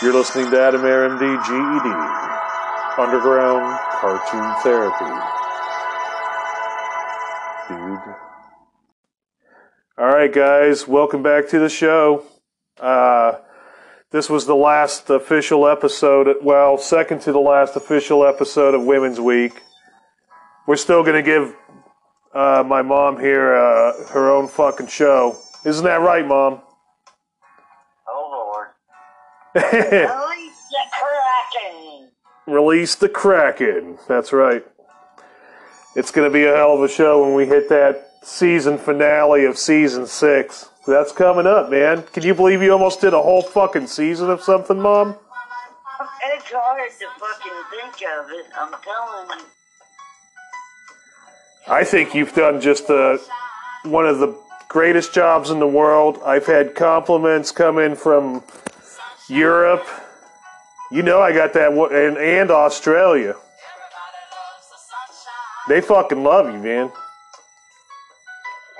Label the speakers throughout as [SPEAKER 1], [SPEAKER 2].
[SPEAKER 1] You're listening to Adam RMD GED, Underground Cartoon Therapy. Dude. Alright, guys, welcome back to the show. Uh, this was the last official episode, well, second to the last official episode of Women's Week. We're still going to give uh, my mom here uh, her own fucking show. Isn't that right, Mom?
[SPEAKER 2] Release the Kraken.
[SPEAKER 1] Release the Kraken. That's right. It's going to be a hell of a show when we hit that season finale of season six. That's coming up, man. Can you believe you almost did a whole fucking season of something, Mom?
[SPEAKER 2] It's hard to fucking think of it. I'm telling you.
[SPEAKER 1] I think you've done just uh, one of the greatest jobs in the world. I've had compliments come in from Europe. You know, I got that, one- and, and Australia. They fucking love you, man.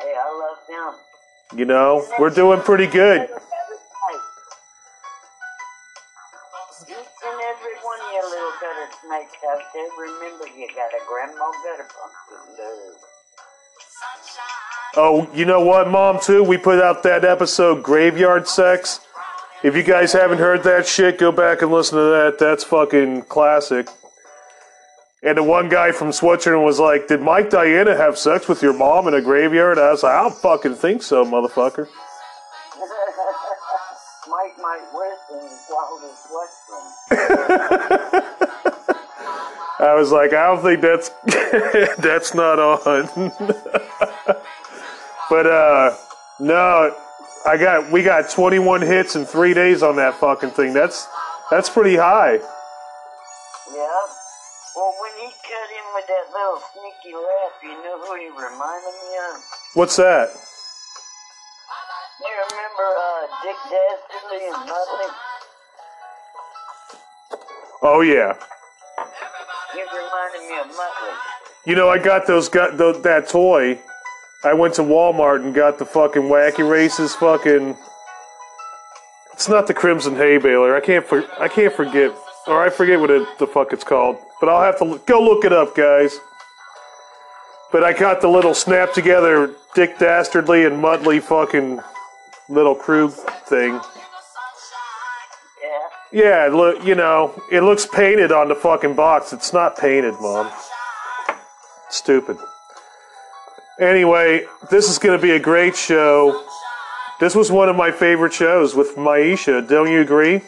[SPEAKER 2] Hey, I love them.
[SPEAKER 1] You know, we're doing pretty good.
[SPEAKER 2] Each and every one of you little gutter snakes out there, remember you got a grandma gutter pumpkin, dude.
[SPEAKER 1] Oh, you know what, Mom, too? We put out that episode, Graveyard Sex. If you guys haven't heard that shit, go back and listen to that. That's fucking classic. And the one guy from Switzerland was like, Did Mike Diana have sex with your mom in a graveyard? I was like, I don't fucking think so, motherfucker.
[SPEAKER 2] Mike might than Wildest Western.
[SPEAKER 1] I was like, I don't think that's that's not on. but uh no, I got we got 21 hits in 3 days on that fucking thing. That's that's pretty high.
[SPEAKER 2] Yeah. Well, when he cut in with that little sneaky laugh, you know who he reminded me of?
[SPEAKER 1] What's that?
[SPEAKER 2] You remember uh, Dick Dastardly and Muttley?
[SPEAKER 1] Oh yeah.
[SPEAKER 2] He reminded me of Muttley.
[SPEAKER 1] You know, I got those got that toy. I went to Walmart and got the fucking Wacky Races fucking. It's not the Crimson Hay Baler. I can't for, I can't forget or I forget what it, the fuck it's called. But I'll have to look, go look it up, guys. But I got the little snap together Dick Dastardly and Muttley fucking little crew thing.
[SPEAKER 2] Yeah.
[SPEAKER 1] Yeah, look, you know, it looks painted on the fucking box. It's not painted, mom. Stupid. Anyway, this is going to be a great show. This was one of my favorite shows with Myesha. Don't you agree?
[SPEAKER 2] Yep.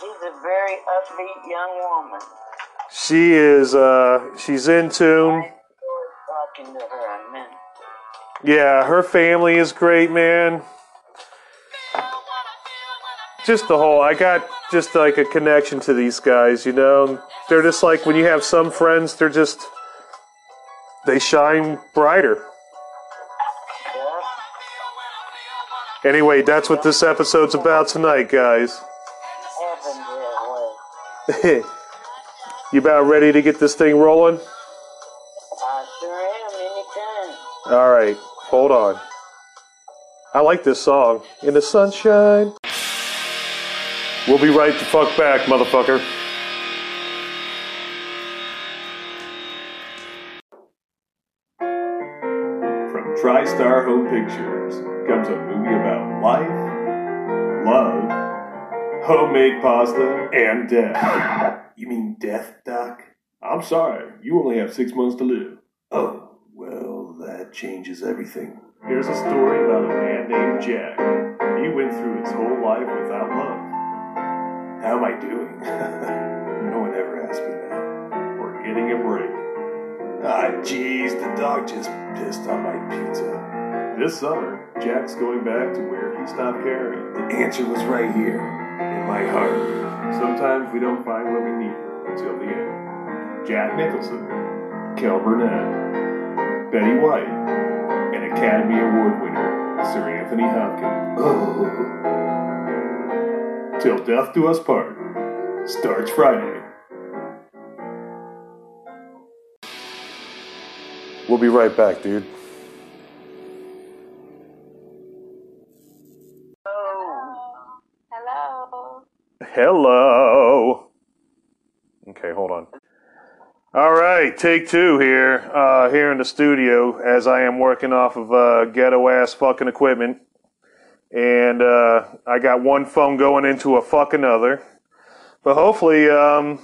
[SPEAKER 2] She's a very upbeat young woman.
[SPEAKER 1] She is. Uh, she's in tune.
[SPEAKER 2] Talking to her, I.
[SPEAKER 1] Yeah, her family is great, man. Just the whole. I got just like a connection to these guys. You know, they're just like when you have some friends. They're just. They shine brighter. Anyway, that's what this episode's about tonight, guys. You about ready to get this thing rolling?
[SPEAKER 2] I sure am anytime.
[SPEAKER 1] All right, hold on. I like this song. In the sunshine. We'll be right the fuck back, motherfucker. TriStar Home Pictures comes a movie about life, love, homemade pasta, and death. You mean death, Doc? I'm sorry, you only have six months to live. Oh, well, that changes everything. Here's a story about a man named Jack. He went through his whole life without love. How am I doing? no one ever asked me that. We're getting a break. Ah, jeez, the dog just pissed on my pizza. This summer, Jack's going back to where he stopped caring. The answer was right here, in my heart. Sometimes we don't find what we need until the end. Jack Nicholson, Kel Burnett, Betty White, and Academy Award winner Sir Anthony Hopkins. Oh. Till Death Do Us Part starts Friday. We'll be right back, dude.
[SPEAKER 3] Hello.
[SPEAKER 1] Hello. Okay, hold on. All right, take two here, uh, here in the studio as I am working off of uh, ghetto ass fucking equipment. And uh, I got one phone going into a fucking other. But hopefully, um,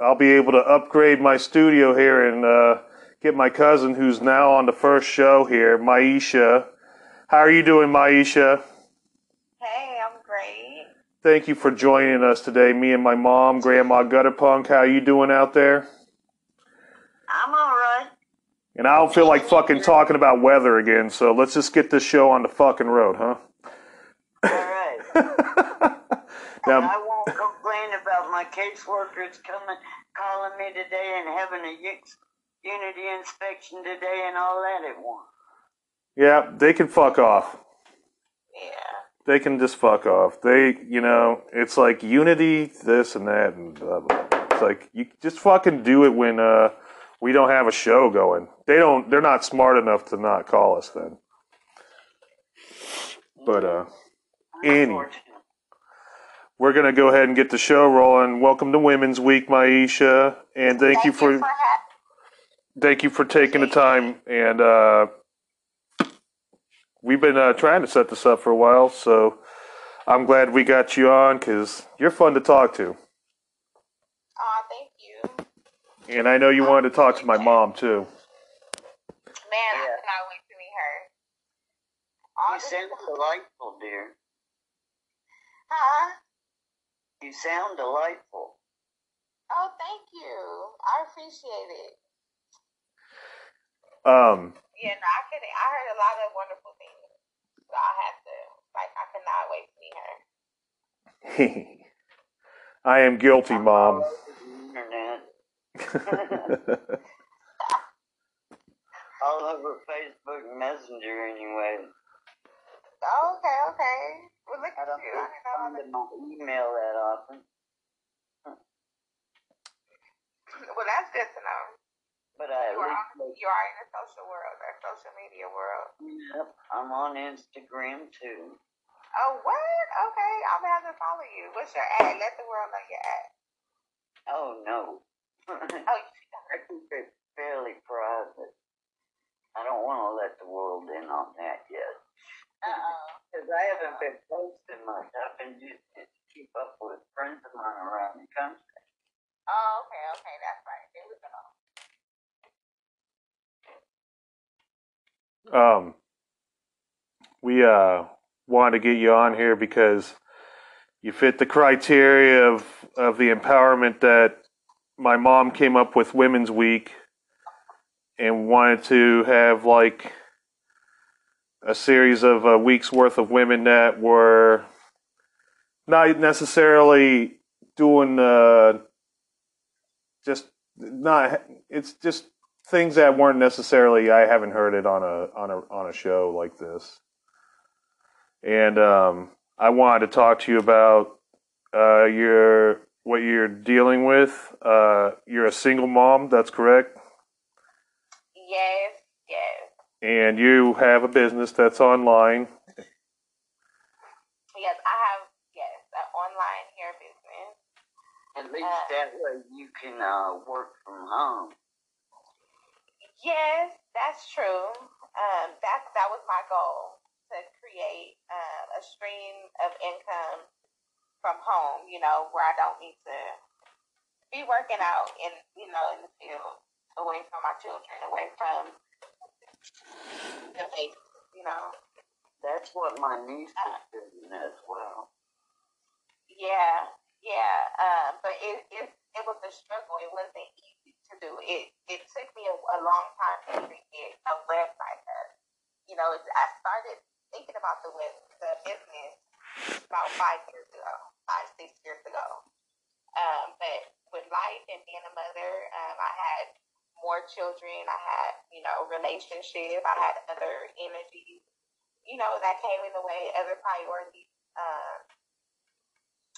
[SPEAKER 1] I'll be able to upgrade my studio here and uh, get my cousin, who's now on the first show here, Myesha. How are you doing, Myesha?
[SPEAKER 3] Hey, I'm great.
[SPEAKER 1] Thank you for joining us today. Me and my mom, Grandma Gutterpunk. How you doing out there?
[SPEAKER 2] I'm all right.
[SPEAKER 1] And I don't feel like fucking talking about weather again, so let's just get this show on the fucking road, huh?
[SPEAKER 2] All right.
[SPEAKER 1] now,
[SPEAKER 2] I won't complain about my caseworkers coming, calling me today and having a unity inspection today and all that at once.
[SPEAKER 1] yeah, they can fuck off.
[SPEAKER 3] Yeah.
[SPEAKER 1] They can just fuck off. They, you know, it's like unity, this and that, and blah blah. It's like you just fucking do it when uh, we don't have a show going. They don't. They're not smart enough to not call us then. But uh.
[SPEAKER 2] Unfortunate.
[SPEAKER 1] we're gonna go ahead and get the show rolling. Welcome to Women's Week, Myesha, and thank, you for
[SPEAKER 3] having
[SPEAKER 1] thank you for taking the time. And uh, we've been uh, trying to set this up for a while, so I'm glad we got you on because you're fun to talk to.
[SPEAKER 3] Oh, thank you.
[SPEAKER 1] And I know you wanted to talk to my mom too.
[SPEAKER 3] Man, I cannot wait to meet her. All
[SPEAKER 2] You
[SPEAKER 3] this-
[SPEAKER 2] sound delightful, dear.
[SPEAKER 3] Huh?
[SPEAKER 2] You sound delightful.
[SPEAKER 3] Oh, thank you. I appreciate it.
[SPEAKER 1] Um,
[SPEAKER 3] Yeah, no, I could. I heard a lot of wonderful things. So I have to, like, I cannot wait to meet her.
[SPEAKER 1] I am guilty, mom.
[SPEAKER 2] Internet. All over Facebook Messenger, anyway.
[SPEAKER 3] Oh, okay, okay. Well, look
[SPEAKER 2] I
[SPEAKER 3] at
[SPEAKER 2] don't
[SPEAKER 3] you. I didn't know all
[SPEAKER 2] respond to my email that often.
[SPEAKER 3] Well, that's good to know.
[SPEAKER 2] But I
[SPEAKER 3] You are, on, you are in the social world, or social media world.
[SPEAKER 2] Yep, I'm on Instagram too.
[SPEAKER 3] Oh, what? Okay, I'm gonna have to follow you. What's your ad? Let the world know your ad.
[SPEAKER 2] Oh no.
[SPEAKER 3] Oh,
[SPEAKER 2] I keep it fairly private. I don't want to let the world in on that yet. Because I haven't been posting much. I've been just to keep up with friends of mine around the country.
[SPEAKER 3] Oh, okay, okay, that's right. There we go.
[SPEAKER 1] Um, we uh wanted to get you on here because you fit the criteria of of the empowerment that my mom came up with Women's Week and wanted to have like a series of a week's worth of women that were not necessarily doing uh just not it's just things that weren't necessarily I haven't heard it on a on a on a show like this. And um, I wanted to talk to you about uh, your what you're dealing with. Uh, you're a single mom, that's correct,
[SPEAKER 3] Yes, yes,
[SPEAKER 1] and you have a business that's online.
[SPEAKER 3] yes. I have yes an online hair business.
[SPEAKER 2] At least
[SPEAKER 3] Uh.
[SPEAKER 2] that way you can uh, work from home.
[SPEAKER 3] Yes, that's true. Um, that that was my goal to create um, a stream of income from home. You know, where I don't need to be working out in you know in the field, away from my children, away from the. You know.
[SPEAKER 2] That's what my niece is doing as well.
[SPEAKER 3] Yeah, yeah. Um, but it, it it was a struggle. It wasn't easy to do. It it took me a, a long time to create a website. You know, I started thinking about the web the business about five years ago, five six years ago. Um, but with life and being a mother, um, I had more children. I had you know relationship. I had other energies. You know that came in the way, other priorities. Um,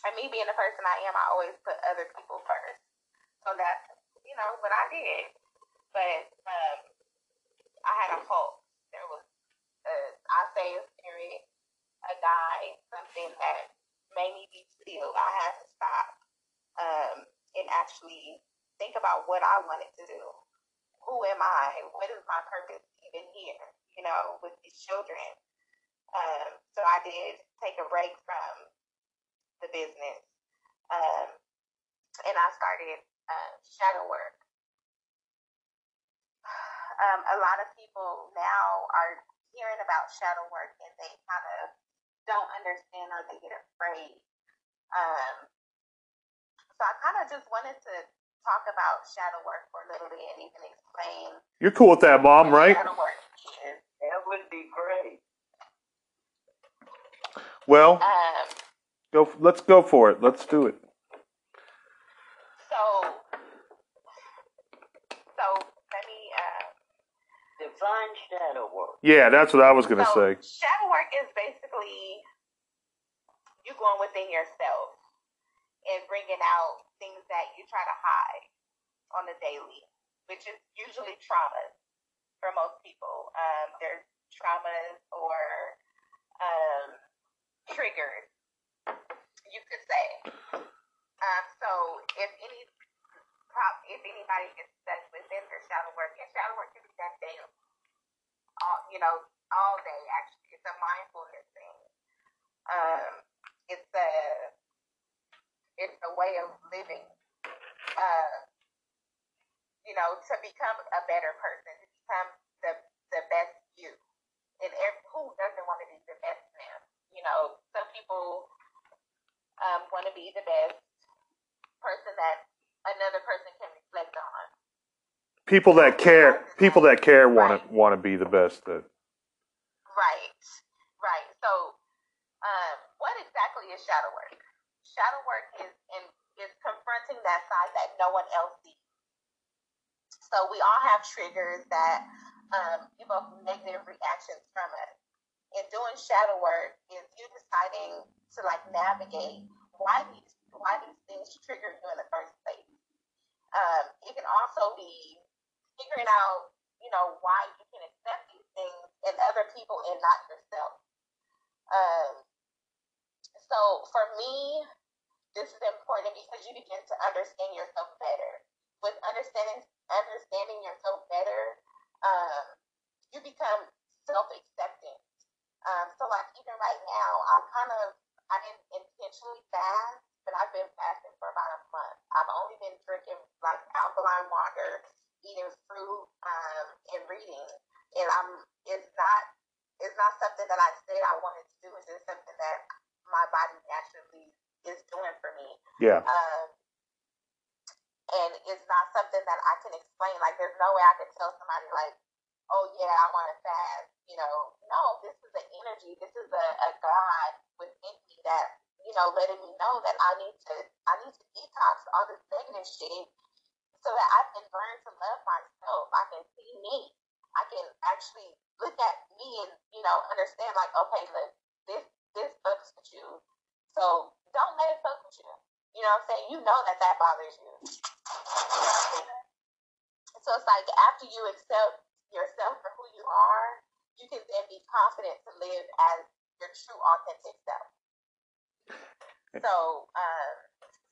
[SPEAKER 3] and me being the person I am, I always put other people first. So that's, you know, but I did. But um, I had a hope. There was, a, I say a spirit, a guide, something that made me be still. I had to stop um, and actually think about what I wanted to do. Who am I? What is my purpose even here? You know, with these children. Um, so I did take a break from the business, um, and I started uh, shadow work. Um, a lot of people now are hearing about shadow work and they kind of don't understand or they get afraid. Um, so I kind of just wanted to talk about shadow work for a little bit and even explain.
[SPEAKER 1] You're cool with that, Mom, right?
[SPEAKER 3] Shadow work is.
[SPEAKER 2] That would be great.
[SPEAKER 1] Well,
[SPEAKER 3] Um,
[SPEAKER 1] go. Let's go for it. Let's do it.
[SPEAKER 2] Define shadow work.
[SPEAKER 1] Yeah, that's what I was gonna
[SPEAKER 3] so
[SPEAKER 1] say.
[SPEAKER 3] shadow work is basically you going within yourself and bringing out things that you try to hide on a daily, which is usually traumas for most people. Um, there's traumas or um, triggers, you could say. Um, so if any if anybody gets stuck within their shadow work, and shadow work can be done daily, all you know, all day. Actually, it's a mindfulness thing. Um, it's a it's a way of living. Uh, you know, to become a better person, to become the the best you. And every, who doesn't want to be the best them? You know, some people um, want to be the best person that another person.
[SPEAKER 1] People that care, people that care, want to want to be the best. That
[SPEAKER 3] Right, right. So, um, what exactly is shadow work? Shadow work is in, is confronting that side that no one else sees. So we all have triggers that um, evoke negative reactions from us. And doing shadow work is you deciding to like navigate why these why these things trigger you in the first place. Um, it can also be figuring out, you know, why you can accept these things in other people and not yourself. Um, so for me, this is important because you begin to understand yourself better. With understanding understanding yourself better, um, you become self accepting. Um, so like even right now, I'm kind of I didn't intentionally fast, but I've been fasting for about a month. I've only been drinking like alkaline water, eating fruit, um, and reading. And I'm it's not it's not something that I said I wanted to do. It's just something that my body naturally is doing for me.
[SPEAKER 1] yeah,
[SPEAKER 3] Um, and it's not something that I can explain. Like, there's no way I could tell somebody, like, oh, yeah, I want to fast. You know, no, this is an energy. This is a, a God within me that, you know, letting me know that I need to, I need to detox all this negative shit so that I can learn to love myself. I can see me. I can actually look at me and, you know, understand, like, okay, look, this, this fucks with you. So don't let it fuck with you. You know what I'm saying? You know that that bothers you. So it's like after you accept yourself for who you are, you can then be confident to live as your true authentic self. So um,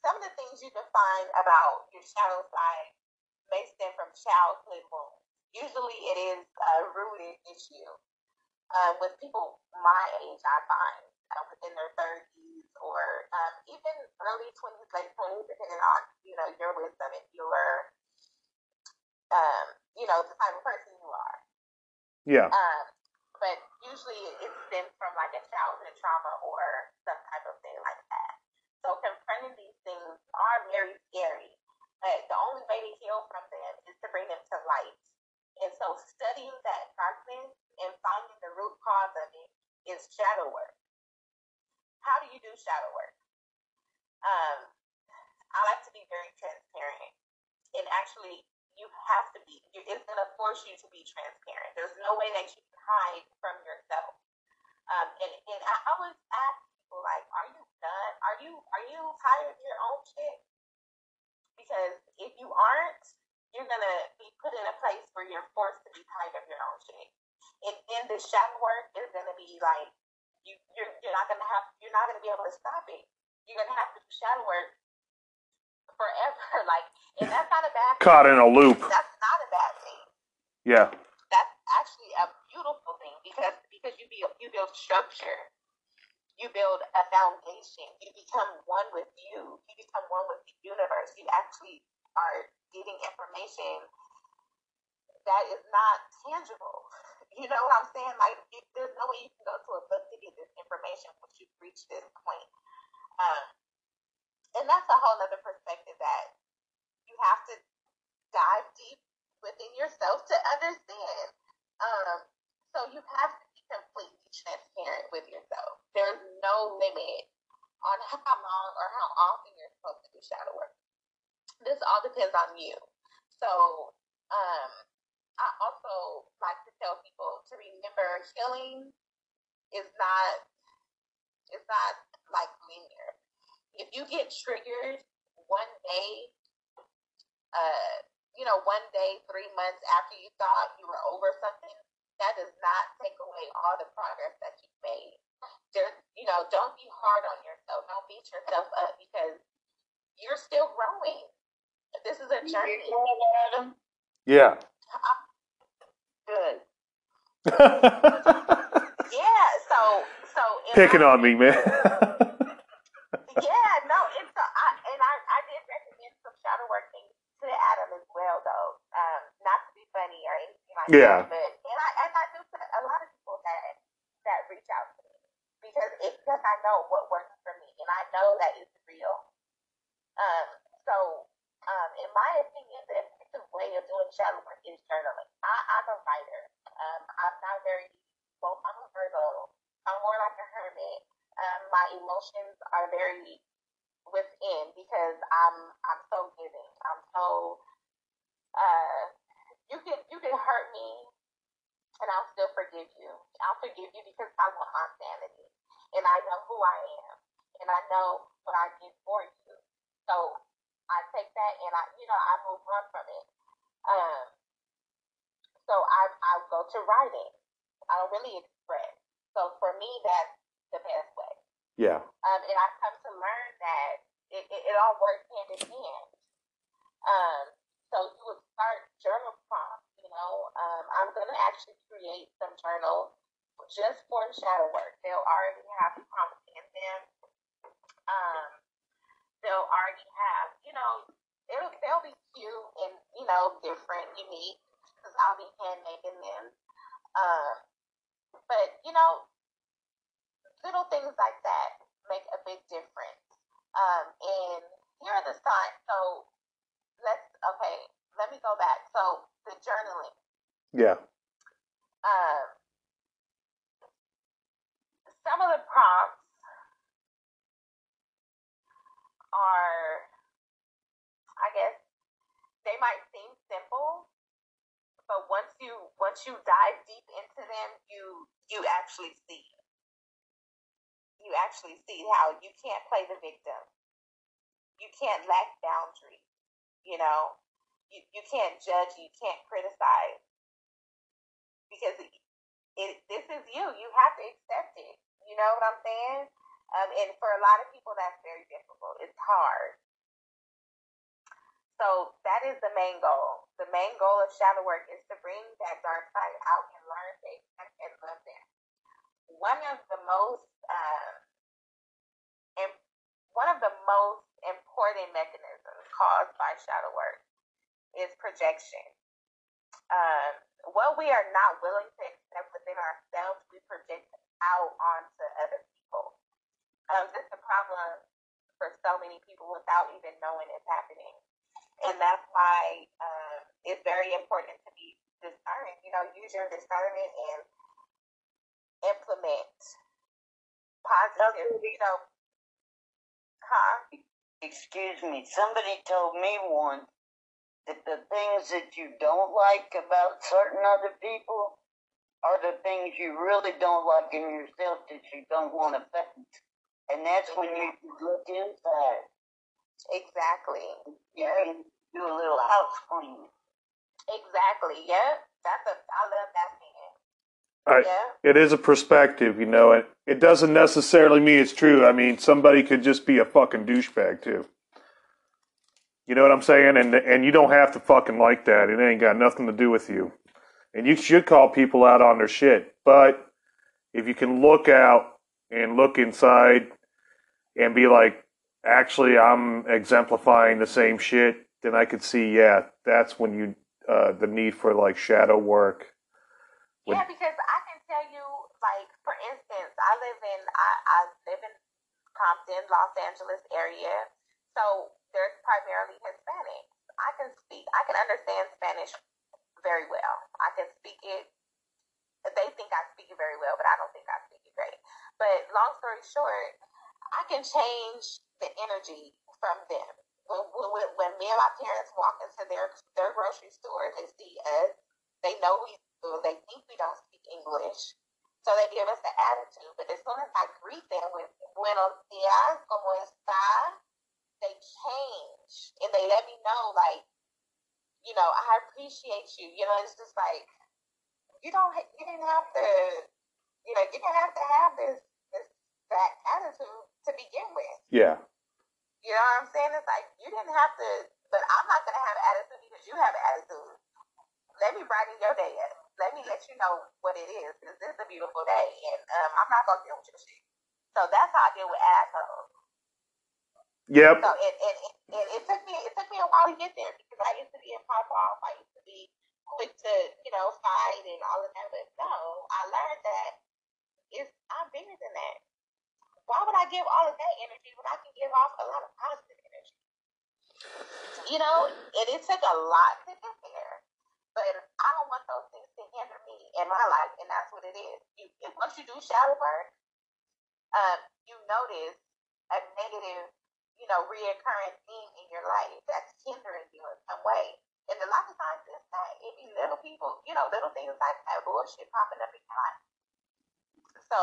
[SPEAKER 3] some of the things you can find about your shadow side may stem from childhood wounds. Usually it is a rooted issue. Um, with people my age, I find uh, within their 30s or um, even early 20s, late 20s, depending on you know your wisdom and your um, you know the type of person you are.
[SPEAKER 1] yeah,
[SPEAKER 3] Um, but usually it stems from like a childhood trauma or some type of thing like that. So confronting these things are very scary, but the only way to heal from them is to bring them to light. And so studying that darkness and finding the root cause of it is shadow work. How do you do shadow work? Um, I like to be very transparent. And actually, you have to be. you- It's going to force you to be transparent. There's no way that you can hide from yourself. Um, and, and I always ask people, like, are you done? Are you are you tired of your own shit? Because if you aren't, you're gonna be put in a place where you're forced to be tired of your own shit. And then the shadow work is gonna be like you you're, you're not gonna have you're not gonna be able to stop it. You're gonna have to do shadow work forever. Like, and that's not a bad.
[SPEAKER 1] Caught in a loop.
[SPEAKER 3] That's not a bad thing.
[SPEAKER 1] Yeah.
[SPEAKER 3] That's actually a beautiful thing because because you build you build structure. You build a foundation. You become one with you. You become one with the universe. You actually are getting information that is not tangible. You know what I'm saying? Like, there's no way you can go to a book to get this information once you've reached this point. Um, and that's a whole other perspective that you have to dive deep within yourself to understand. Um, so you have to be completely transparent with yourself. There's no limit on how long or how often you're supposed to do shadow work. This all depends on you. So, um, I also like to tell people to remember healing is not it's not like linear. If you get triggered one day, uh, you know, one day, three months after you thought you were over something, that does not take away all the progress that you've made. There, you know, don't be hard on yourself. Don't beat yourself up because you're still growing. This is a journey.
[SPEAKER 1] Yeah.
[SPEAKER 2] Good.
[SPEAKER 3] Yeah. So, so
[SPEAKER 1] Picking
[SPEAKER 3] my-
[SPEAKER 1] on me, man.
[SPEAKER 3] yeah, no, it's a, I, and I, I did recommend some shadow work things to Adam as well, though. Um, not to be funny or anything like
[SPEAKER 1] Yeah.
[SPEAKER 3] that, but and I and I do to a lot of people that that reach out to me because it because I know what works for me and I know that is real. Um, so um, in my opinion, the effective way of doing shadow work is journaling. I, I'm a writer. Um, I'm not very well. I'm a Virgo. I'm more like a hermit um, my emotions are very within because I'm I'm so giving. I'm so uh you can you can hurt me and I'll still forgive you. I'll forgive you because I want my sanity. I know who I am. And I know what I did for you. So I take that and I you know, I move on from it. Um so I I go to writing. I don't really express. So for me that's the best way.
[SPEAKER 1] yeah.
[SPEAKER 3] Um, and I come to learn that it, it, it all works hand in hand. Um, so you would start journal prompts, you know. Um, I'm going to actually create some journals just for shadow work. They'll already have prompts in them. Um, they'll already have, you know, it'll, they'll be cute and, you know, different, unique, because I'll be hand making them. Um, but, you know, little things like that make a big difference. Um, and here are the signs. So let's okay. Let me go back. So the journaling.
[SPEAKER 1] Yeah.
[SPEAKER 3] Um, some of the prompts are, I guess, they might seem simple, but once you once you dive deep into them, you you actually see you actually see how you can't play the victim. You can't lack boundaries. You know, you, you can't judge, you can't criticize because it, it this is you. You have to accept it. You know what I'm saying? Um, and for a lot of people, that's very difficult. It's hard. So that is the main goal. The main goal of shadow work is to bring that dark side out and learn to accept and love them. One of the most um, and one of the most important mechanisms caused by shadow work is projection. Um, what we are not willing to accept within ourselves, we project out onto other people. Um, this is a problem for so many people without even knowing it's happening. And that's why um, it's very important to be discerning. You know, use your discernment and implement positive, you know, huh?
[SPEAKER 2] Excuse me. Somebody told me once that the things that you don't like about certain other people are the things you really don't like in yourself that you don't want to face. And that's when you look inside.
[SPEAKER 3] Exactly.
[SPEAKER 2] You can do a little house cleaning.
[SPEAKER 3] Exactly. Yep. That's a I love that saying.
[SPEAKER 1] I,
[SPEAKER 3] Yeah.
[SPEAKER 1] it is a perspective, you know. It it doesn't necessarily mean it's true. I mean, somebody could just be a fucking douchebag too. You know what I'm saying? And and you don't have to fucking like that. It ain't got nothing to do with you. And you should call people out on their shit. But if you can look out and look inside and be like, actually, I'm exemplifying the same shit, then I could see, yeah, that's when you uh, the need for like shadow work.
[SPEAKER 3] Yeah, because I can tell you, like for instance, I live in I, I live in Compton, Los Angeles area, so there's primarily Hispanics. I can speak, I can understand Spanish very well. I can speak it. They think I speak it very well, but I don't think I speak it great. But long story short, I can change the energy from them. When, when, when me and my parents walk into their their grocery store, they see us. They know we they think we don't speak English, so they give us the attitude. But as soon as I greet them with "Buenos días, cómo está," they change and they let me know, like, you know, I appreciate you. You know, it's just like you don't, you didn't have to, you know, you didn't have to have this this that attitude to begin with.
[SPEAKER 1] Yeah.
[SPEAKER 3] You know what I'm saying? It's like you didn't have to, but I'm not gonna have attitude because you have attitude. Let me brighten your day up. Let me let you know what it is. Because this is a beautiful day, and um, I'm not gonna deal with your shit. So that's how I deal with assholes.
[SPEAKER 1] Yep.
[SPEAKER 3] So it it, it, it it took me it took me a while to get there because I used to be a pop off. I used to be quick to you know fight and all of that. But no, I learned that it's I'm bigger than that. Why would I give all of that energy when I can give off a lot of positive energy? You know, and it took a lot to get there. But I don't want those things to hinder me in my life, and that's what it is. You, once you do shadow work, um, you notice a negative, you know, reoccurring theme in your life that's hindering you in some way. And a lot of times it's not. It be little people, you know, little things like that bullshit popping up in your life. So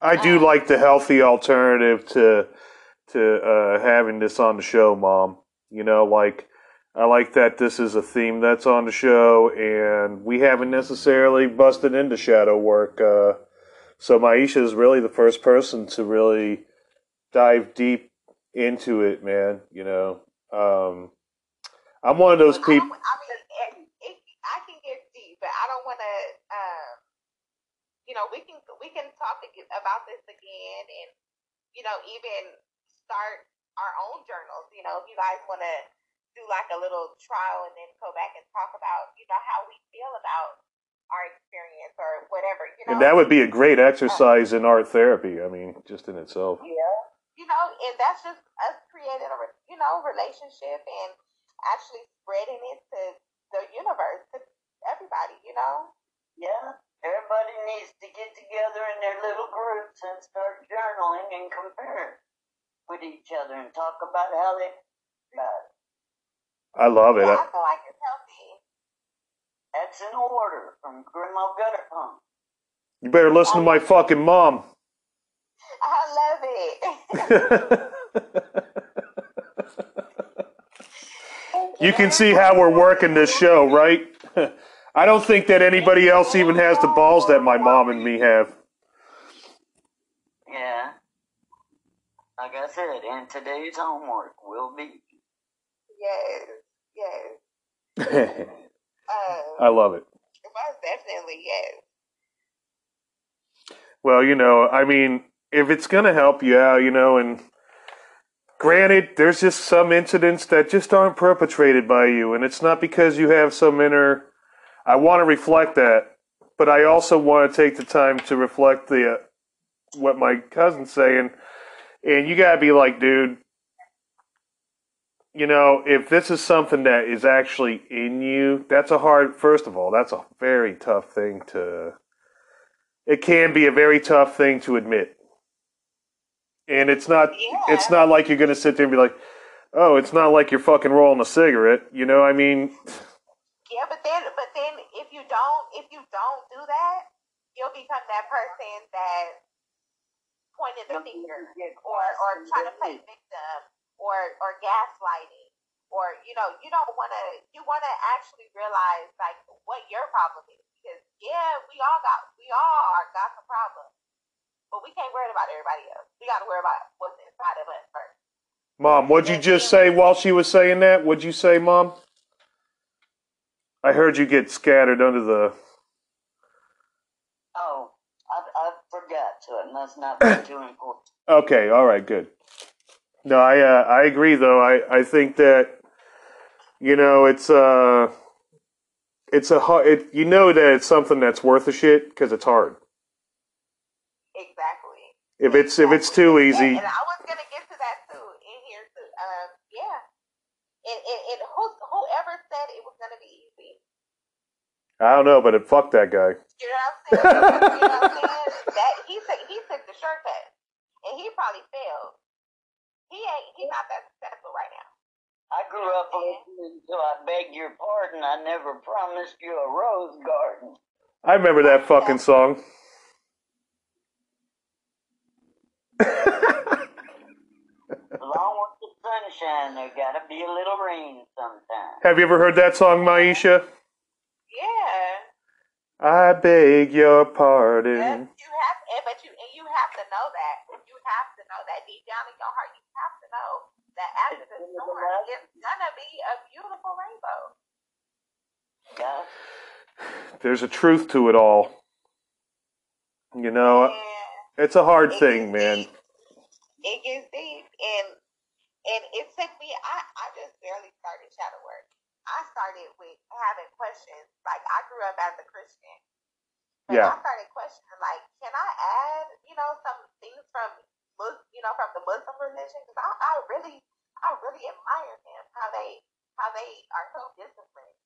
[SPEAKER 1] I do like the healthy alternative to to uh, having this on the show, Mom. You know, like I like that this is a theme that's on the show, and we haven't necessarily busted into shadow work. Uh, so Myesha is really the first person to really dive deep into it, man. You know, um, I'm one of those people.
[SPEAKER 3] don't, I mean, it, it, I can get deep, but I don't want to. Um, you know, we can we can talk about this again, and you know, even start our own journals. You know, if you guys want to do like a little trial and then go back and talk about, you know, how we feel about our experience or whatever. You know,
[SPEAKER 1] And that would be a great exercise in art therapy. I mean, just in itself.
[SPEAKER 2] Yeah.
[SPEAKER 3] You know, and that's just us creating a you know relationship and actually spreading it to the universe to everybody. You know.
[SPEAKER 2] Yeah. Everybody needs to get together in their little groups and start journaling and compare with each other and talk about how they uh,
[SPEAKER 1] I love it.
[SPEAKER 3] Yeah,
[SPEAKER 1] I-
[SPEAKER 3] I feel like it's healthy.
[SPEAKER 2] That's in order from Grandma Gutterpunk.
[SPEAKER 1] You better listen to my fucking mom.
[SPEAKER 3] I love it.
[SPEAKER 1] you can see how we're working this show, right? I don't think that anybody else even has the balls that my mom and me have.
[SPEAKER 2] Yeah. Like I said, and today's homework will be
[SPEAKER 3] yes, yes. Uh,
[SPEAKER 1] I love it.
[SPEAKER 3] most definitely, yes.
[SPEAKER 1] Well, you know, I mean, if it's going to help you out, you know, and granted, there's just some incidents that just aren't perpetrated by you, and it's not because you have some inner. I want to reflect that, but I also want to take the time to reflect the uh, what my cousin's saying, and you got to be like, dude. You know, if this is something that is actually in you, that's a hard. First of all, that's a very tough thing to it can be a very tough thing to admit. And it's not
[SPEAKER 3] Yeah.
[SPEAKER 1] it's not like you're gonna sit there and be like, oh, it's not like you're fucking rolling a cigarette. You know, I mean
[SPEAKER 3] Yeah, but then, but then, if you don't, if you don't do that, you'll become that person that pointed the finger, or or trying to play victim, or or gaslighting, or you know, you don't want to. You want to actually realize like what your problem is, because yeah, we all got we all are got some problems, but we can't worry about everybody else. We got to worry about what's inside of us first.
[SPEAKER 1] Mom, what'd you just say while she was saying that? What'd you say, Mom? I heard you get scattered under the.
[SPEAKER 2] Oh, I, I forgot, so it must not be too important.
[SPEAKER 1] Okay, all right, good. No, I uh, I agree though. I I think that you know it's uh it's a hard. It, you know that it's something that's worth a shit because it's hard.
[SPEAKER 3] Exactly.
[SPEAKER 1] If it's if it's too
[SPEAKER 3] And,
[SPEAKER 1] easy,
[SPEAKER 3] and I was gonna get to that too in here too. Um, yeah. And, and, and who, whoever said it was gonna be easy,
[SPEAKER 1] I don't know, but it fucked that guy.
[SPEAKER 3] you know what I'm saying? you know what I'm saying? That he took he took the shortcut, and he probably failed. He ain't he's not that successful right now.
[SPEAKER 2] I grew up listening to I beg your pardon, I never promised you a rose garden.
[SPEAKER 1] I remember that fucking song.
[SPEAKER 2] Along with the sunshine, there gotta be a little rain sometime.
[SPEAKER 1] Have you ever heard that song, Myesha?
[SPEAKER 3] Yeah.
[SPEAKER 1] I beg your
[SPEAKER 3] Yes,
[SPEAKER 1] pardon.
[SPEAKER 3] you have, and eh, but you you have to know that. You have to know that deep down in your heart, you have to know that after the storm, it's gonna be a beautiful rainbow.
[SPEAKER 2] Yeah.
[SPEAKER 1] There's a truth to it all. You know,
[SPEAKER 3] And
[SPEAKER 1] it's a hard
[SPEAKER 3] it
[SPEAKER 1] thing, man.
[SPEAKER 3] deep. It gets deep, and and it took me. I I just barely started shadow work. I started with having questions. Like I grew up as a Christian. But
[SPEAKER 1] Yeah.
[SPEAKER 3] I started questioning, like, can I add, you know, some things from, you know, from the Muslim religion? Because I, I really, I really admire them how they, how they are so disciplined.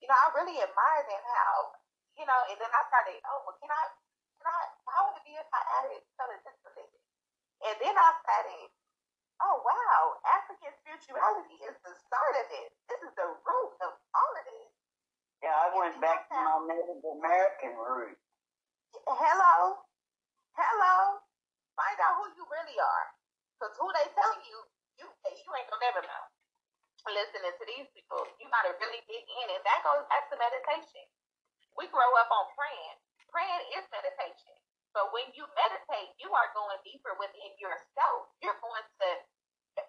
[SPEAKER 3] You know, I really admire them how, you know. And then I started, oh, well, can I, can I? How would it be if I added some of this religion? And then I started, oh wow, African spirituality is the start of it. This is the root of all of this.
[SPEAKER 2] Yeah, I went back to my Native American roots.
[SPEAKER 3] Hello, hello. Find out who you really are. Because who they tell you, you you ain't gonna never know. Listening to these people, you gotta really dig in, and that goes back to meditation. We grow up on praying. Praying is meditation. But when you meditate, you are going deeper within yourself. You're going to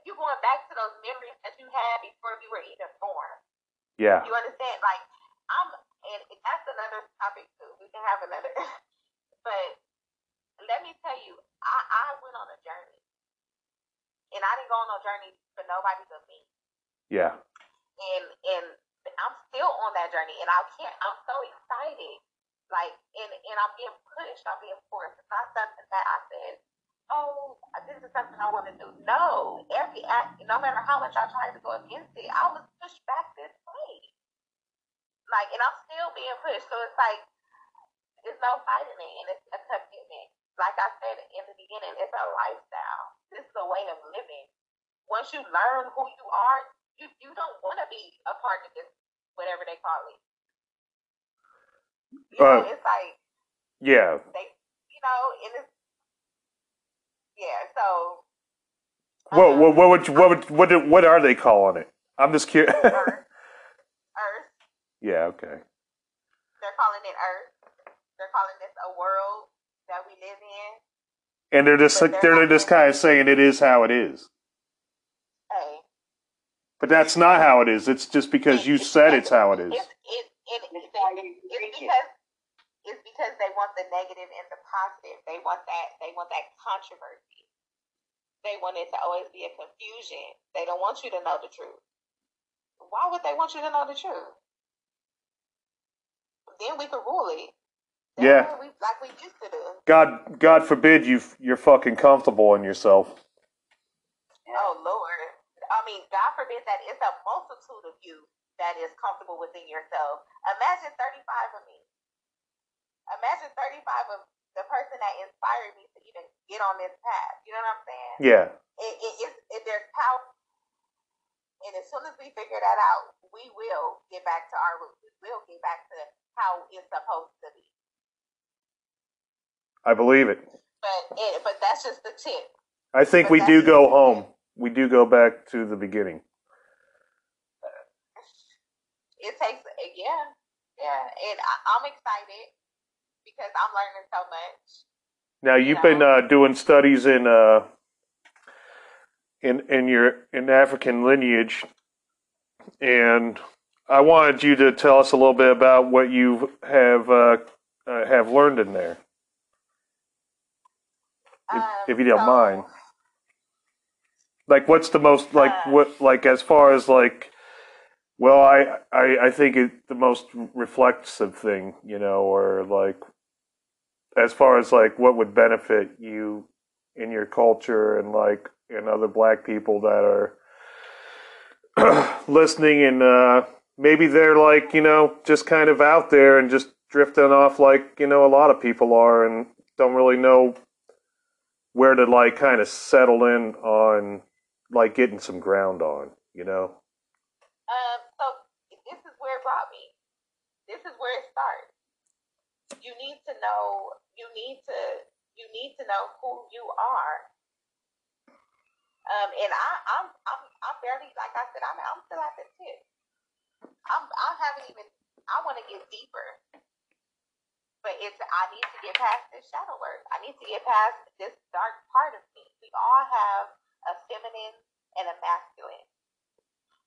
[SPEAKER 3] you're going back to those memories that you had before you were even born.
[SPEAKER 1] Yeah.
[SPEAKER 3] You understand? Like I'm, and that's another topic too. We can have another. but let me tell you, I I went on a journey, and I didn't go on no journey for nobody but me.
[SPEAKER 1] Yeah.
[SPEAKER 3] And and I'm still on that journey, and I can't. I'm so excited. Like, and and I'm being pushed. I'm being forced. It's not something that I said. Oh, this is something I want to do. No, every act, no matter how much I tried to go against it, I was pushed back this way. Like, and I'm still being pushed. So it's like, there's no fighting it, and it's a commitment. Like I said in the beginning, it's a lifestyle. This is a way of living. Once you learn who you are, you, you don't want to be a part of this, whatever they call it. You know,
[SPEAKER 1] Uh,
[SPEAKER 3] it's like,
[SPEAKER 1] Yeah.
[SPEAKER 3] they, you know, and it's, yeah, so.
[SPEAKER 1] What
[SPEAKER 3] um,
[SPEAKER 1] what what would you- what would, what do- what are they calling it? I'm just curious.
[SPEAKER 3] Earth. Earth.
[SPEAKER 1] yeah. Okay.
[SPEAKER 3] They're calling it Earth. They're calling this a world that we live in.
[SPEAKER 1] And they're just
[SPEAKER 3] they're
[SPEAKER 1] they're just kind of saying it is how it is.
[SPEAKER 3] Hey.
[SPEAKER 1] But that's not how it is. It's just because you said it's how it is.
[SPEAKER 3] It's, it, it,
[SPEAKER 2] It's
[SPEAKER 3] it's,
[SPEAKER 2] how you
[SPEAKER 3] it's because it's because they want the negative and the positive. They want that. They want that controversy. They want it to always be a confusion. They don't want you to know the truth. Why would they want you to know the truth? Then we could rule it.
[SPEAKER 1] Yeah.
[SPEAKER 3] we, like we used to do.
[SPEAKER 1] God God forbid you you're fucking comfortable in yourself.
[SPEAKER 3] Oh Lord. I mean, God forbid that it's a multitude of you that is comfortable within yourself. Imagine 35 of me. Imagine 35 of the person that inspired me to even get on this path. You know what I'm saying?
[SPEAKER 1] Yeah.
[SPEAKER 3] It, it, it, it, there's power. And as soon as we figure that out, we will get back to our roots. We will get back to how it's supposed to be.
[SPEAKER 1] I believe it.
[SPEAKER 3] But it, but that's just the tip.
[SPEAKER 1] I think
[SPEAKER 3] But
[SPEAKER 1] we do go home. We do go back to the beginning.
[SPEAKER 3] It takes yeah yeah and I, i'm excited because I'm learning so much.
[SPEAKER 1] Now you've
[SPEAKER 3] Yeah.
[SPEAKER 1] been uh, doing studies in uh, in in your in African lineage, and I wanted you to tell us a little bit about what you have uh, uh, have learned in there, if,
[SPEAKER 3] Um,
[SPEAKER 1] if you don't
[SPEAKER 3] so,
[SPEAKER 1] mind. Like, what's the most like what like as far as like, well, I I, I think it the most reflexive thing, you know, or like as far as like what would benefit you in your culture and like and other black people that are listening and uh maybe they're like you know just kind of out there and just drifting off like you know a lot of people are and don't really know where to like kind of settle in on like getting some ground on you know
[SPEAKER 3] Um, so this is where it brought me. This is where it starts. You need to know. You need to. You need to know who you are. Um, and I, I'm, I'm, I'm barely like I said. I'm, I'm still at the tip. I'm, I haven't even. I want to get deeper. But it's. I need to get past this shadow work. I need to get past this dark part of me. We all have a feminine and a masculine.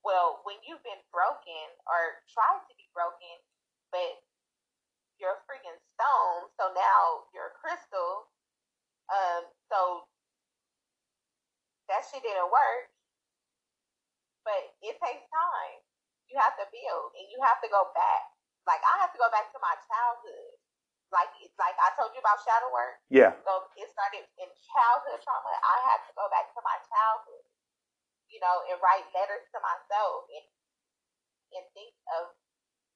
[SPEAKER 3] Well, when you've been broken or tried to be broken, but you're a freaking stone, so now you're a crystal. Um, so that shit didn't work. But it takes time. You have to build, and you have to go back. Like I have to go back to my childhood. Like like I told you about shadow work.
[SPEAKER 1] yeah
[SPEAKER 3] So it started in childhood trauma. I had to go back to my childhood, you know, and write letters to myself and and think of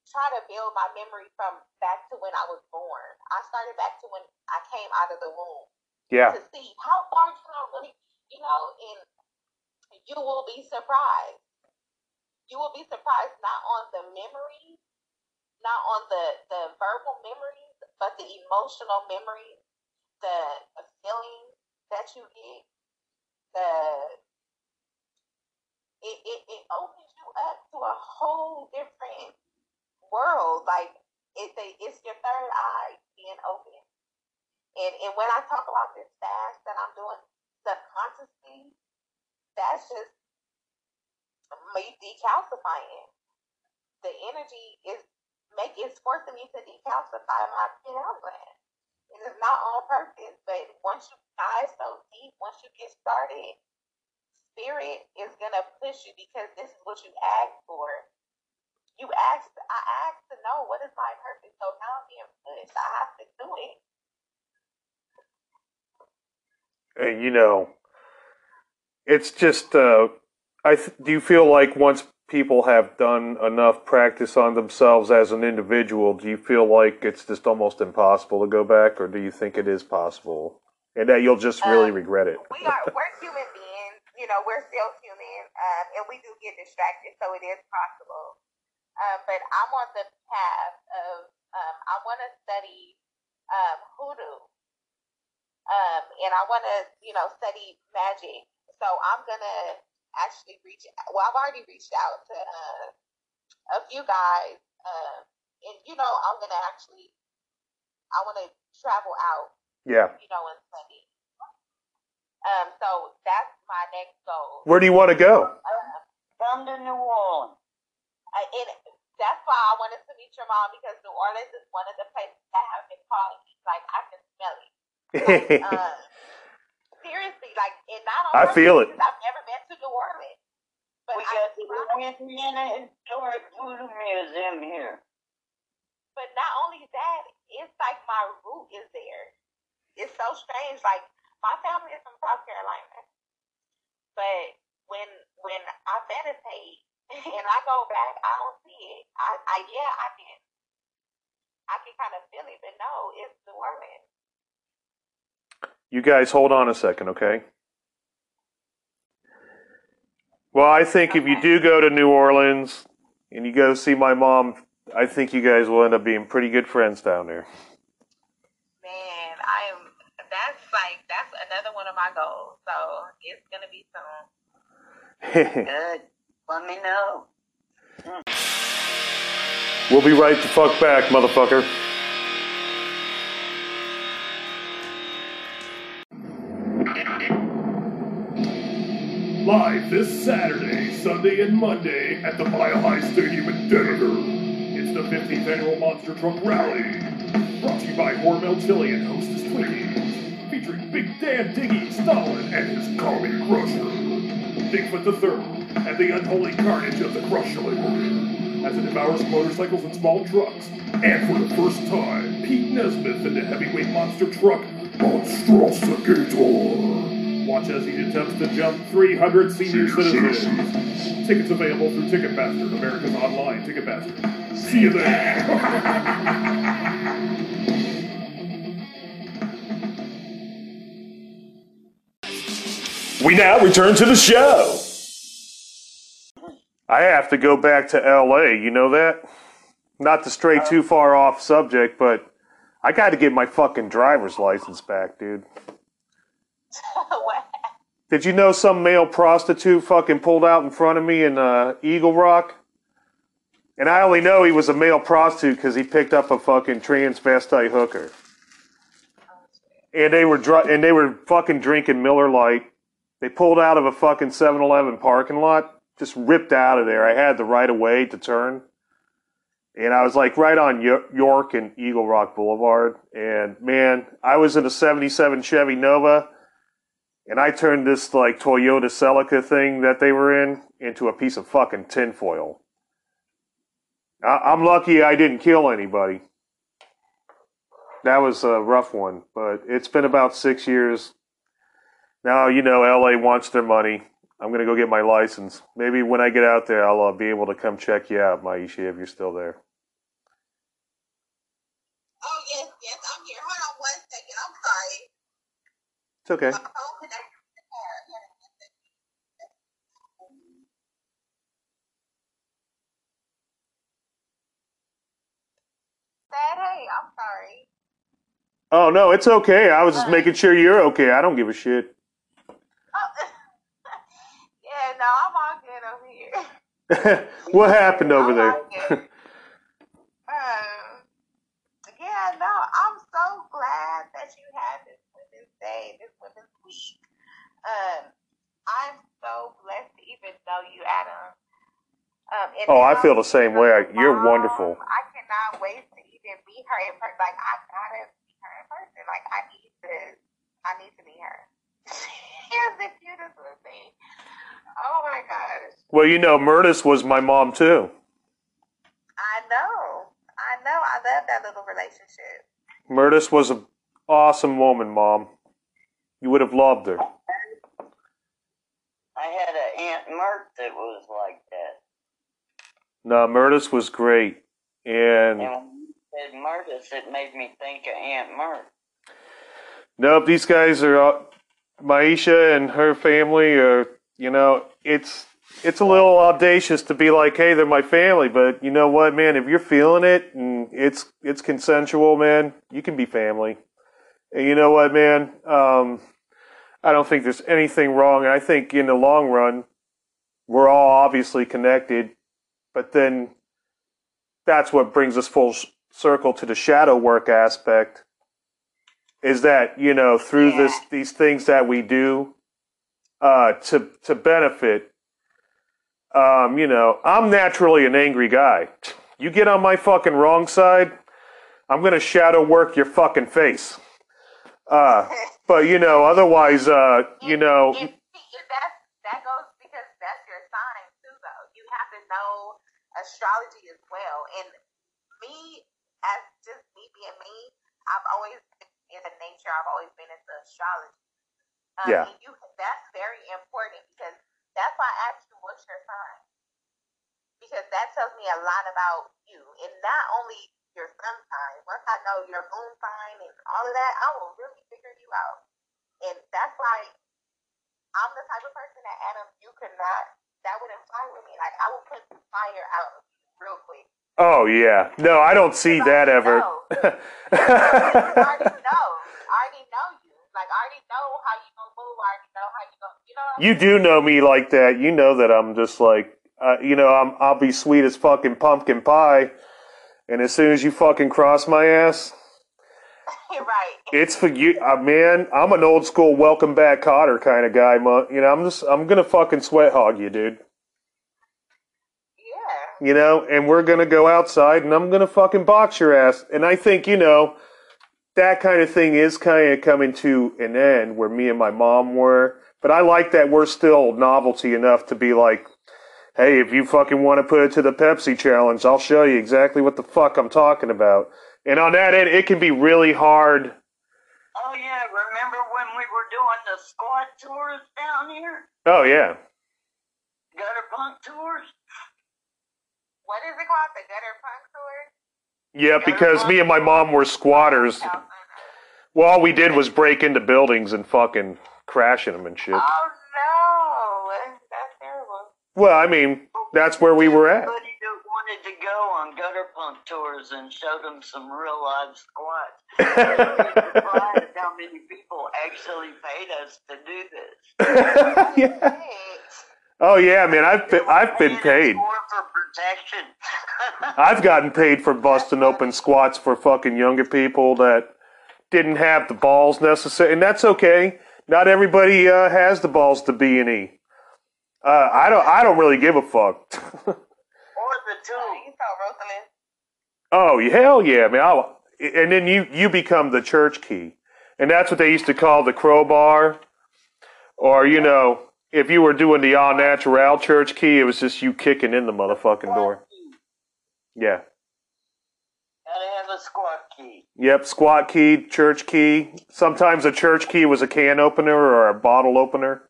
[SPEAKER 3] try to build my memory from back to when I was born. I started back to when I came out of the womb
[SPEAKER 1] yeah
[SPEAKER 3] to see how far can I really, you know, and you will be surprised. You will be surprised not on the memories, not on the the verbal memories, but the emotional memories, the, the feelings that you get, the it, it, it opens you up to a whole different world. Like it's a, it's your third eye being open. And and when I talk about this fast that I'm doing subconsciously, that's just me decalcifying. The energy is make it's forcing me to decalcify my pineal gland. It is not on purpose, but once you dive so deep, once you get started, spirit is gonna push you because this is what you asked for. You asked I asked to know what is my purpose, so now I'm being pushed. I have to do it.
[SPEAKER 1] and you know it's just uh i th- do you feel like once people have done enough practice on themselves as an individual do you feel like it's just almost impossible to go back or do you think it is possible and that you'll just really
[SPEAKER 3] Um,
[SPEAKER 1] regret it
[SPEAKER 3] we are we're human beings you know we're still human um, and we do get distracted so it is possible um, but i'm on the path of um, i want to study um, hoodoo um, and i want to you know study magic so i'm gonna actually reach well i've already reached out to uh, a few guys um, and you know i'm gonna actually i want to travel out
[SPEAKER 1] yeah
[SPEAKER 3] you know, and study. Um, so that's my next goal.
[SPEAKER 1] where do you want to go
[SPEAKER 3] Uh,
[SPEAKER 2] Come to New Orleans.
[SPEAKER 3] I, and that's why I wanted to meet your mom because New Orleans is one of the places that have been calling me. Like I can smell it. Uh, seriously, like and not on
[SPEAKER 1] I feel it.
[SPEAKER 3] I've never been to New Orleans, but
[SPEAKER 2] We
[SPEAKER 3] I
[SPEAKER 2] got the
[SPEAKER 3] tried.
[SPEAKER 2] Louisiana Historic Voodoo Museum here.
[SPEAKER 3] But not only that, it's like my root is there. It's so strange. Like my family is from South Carolina, but when when I meditate and I go back, I don't see it. I, I yeah, I can I can kind of feel it, but no, it's New Orleans.
[SPEAKER 1] you guys hold on a second okay well i think if you do go to new orleans and you go see my mom i think you guys will end up being pretty good friends down there
[SPEAKER 3] Man, I am. That's like that's another one of my goals. So it's gonna be soon.
[SPEAKER 2] Good. Let me know. Hmm.
[SPEAKER 1] We'll be right the fuck back, motherfucker.
[SPEAKER 4] Live this Saturday, Sunday, and Monday at the Mile High Stadium in Denver. It's the 15th annual Monster Truck Rally. Brought to you by Hormel Chili and Hostess Twinkies. Featuring Big Dan Diggy Stalin and his Carmen crusher. Bigfoot the Third and the unholy carnage of the Crusher as it devours motorcycles and small trucks. And for the first time, Pete Nesmith in the heavyweight monster truck Monstrosicator. Watch as he attempts to jump 300 senior citizens. Tickets available through Ticketmaster, America's online Ticketmaster. See you there. we now return to the show.
[SPEAKER 1] I have to go back to LA, you know that? Not to stray too far off subject, but I got to get my fucking driver's license back, dude. Did you know some male prostitute fucking pulled out in front of me in uh, Eagle Rock? And I only know he was a male prostitute because he picked up a fucking transvestite hooker. And they were dr- and they were fucking drinking Miller Lite. They pulled out of a fucking 7-Eleven parking lot, just ripped out of there. I had the right of way to turn. And I was like right on York and Eagle Rock Boulevard. And man, I was in a 77 Chevy Nova and I turned this like Toyota Celica thing that they were in into a piece of fucking tinfoil. I- I'm lucky I didn't kill anybody. That was a rough one, but it's been about six years. Now, you know, LA wants their money. I'm going to go get my license. Maybe when I get out there, I'll uh, be able to come check you out, Myesha, if you're still there.
[SPEAKER 3] Oh yes, yes, I'm here. Hold on one second. I'm sorry.
[SPEAKER 1] It's okay.
[SPEAKER 3] My phone connected to the car. Sad, hey, I'm sorry.
[SPEAKER 1] Oh, no, it's okay. I was just making sure you're okay. I don't give a shit.
[SPEAKER 3] Oh, yeah, no, I'm all good over here.
[SPEAKER 1] what happened over there?
[SPEAKER 3] um, yeah, no, I'm so glad that you had this Women's Day, this Women's Week. Um, I'm so blessed to even know you, Adam. Um,
[SPEAKER 1] Oh, I feel the same way. I- you're
[SPEAKER 3] mom,
[SPEAKER 1] wonderful.
[SPEAKER 3] I cannot wait to even meet her in person. Like I gotta meet her in person. Like I need to, I need to meet her. She's the cutest little thing. Oh my gosh.
[SPEAKER 1] Well, you know, Murtis was my mom too.
[SPEAKER 3] I know. I know. I love that little relationship.
[SPEAKER 1] Murtis was an awesome woman, Mom. You would have loved her.
[SPEAKER 2] I had an Aunt Mert that was like that.
[SPEAKER 1] No, Murtis was great. And
[SPEAKER 2] And when you said Mertis, it made me think of Aunt Mert.
[SPEAKER 1] nope, these guys are uh, Myesha and her family are. You know, it's it's a little audacious to be like, hey, they're my family, but you know what, man? If you're feeling it and it's it's consensual, man, you can be family. And you know what, man? Um, I don't think there's anything wrong. I think in the long run, we're all obviously connected, but then that's what brings us full circle to the shadow work aspect. Is that you know through this these things that we do uh, to to benefit. Um, you know, I'm naturally an angry guy. You get on my fucking wrong side, I'm gonna shadow work your fucking face. Uh, but you know, otherwise, uh, you know,
[SPEAKER 3] And, and that's, that goes because that's your sign too, though. You have to know astrology as well. And me, as just me being me, I've always been into nature. I've always been into astrology. Um,
[SPEAKER 1] Yeah.
[SPEAKER 3] You, that's very important because that's why I asked you what's your sign. Because that tells me a lot about you. And not only your sun sign, once I know your moon sign and all of that, I will really figure you out. And that's why I'm the type of person that Adam, you could not, that wouldn't fly with me. Like, I will put the fire out of you real quick.
[SPEAKER 1] oh yeah, no, I don't see that ever.
[SPEAKER 3] I already know. I already know you. Like, I already know how you gonna move. I already know how you you know
[SPEAKER 1] you do know me like that. You know that I'm just like, uh, you know, I'm I'll be sweet as fucking pumpkin pie, and as soon as you fucking cross my ass,
[SPEAKER 3] right.
[SPEAKER 1] It's for you, uh, man. I'm an old school welcome back Kotter kind of guy. Mo- You know, I'm just I'm gonna fucking sweat hog you, dude.
[SPEAKER 3] Yeah.
[SPEAKER 1] You know, and we're gonna go outside and I'm gonna fucking box your ass. And I think you know that kind of thing is kind of coming to an end where me and my mom were. But I like that we're still novelty enough to be like, hey, if you fucking want to put it to the Pepsi challenge, I'll show you exactly what the fuck I'm talking about. And on that end, it can be really hard.
[SPEAKER 2] Oh yeah, remember when we were doing the squat tours down here?
[SPEAKER 1] Oh yeah,
[SPEAKER 2] Gutterpunk tours?
[SPEAKER 3] What is it called? The gutter punk tour?
[SPEAKER 1] Yeah, because me and my mom were squatters. Well, all we did was break into buildings and fucking crashing them and shit.
[SPEAKER 3] Oh no, that's terrible.
[SPEAKER 1] Well, I mean, that's where we were at.
[SPEAKER 2] Everybody that wanted to go on gutter punk tours and showed them some real live squats. Surprised how many people actually paid us to do this.
[SPEAKER 1] yeah.
[SPEAKER 3] Hey,
[SPEAKER 1] Oh yeah, man, I've been, I've been paid.
[SPEAKER 2] For protection.
[SPEAKER 1] I've gotten paid for busting open squats for fucking younger people that didn't have the balls necessary, and that's okay. Not everybody uh, has the balls to B and E. Uh, I don't. I don't really give a fuck.
[SPEAKER 2] or the two.
[SPEAKER 3] you saw Rosalind.
[SPEAKER 1] oh hell yeah, man! I'll, and then you you become the church key, and that's what they used to call the crowbar, or you know, if you were doing the all natural church key, it was just you kicking in the motherfucking door. Yeah.
[SPEAKER 2] Gotta have a squat key.
[SPEAKER 1] Yep, squat key, church key. Sometimes a church key was a can opener or a bottle opener.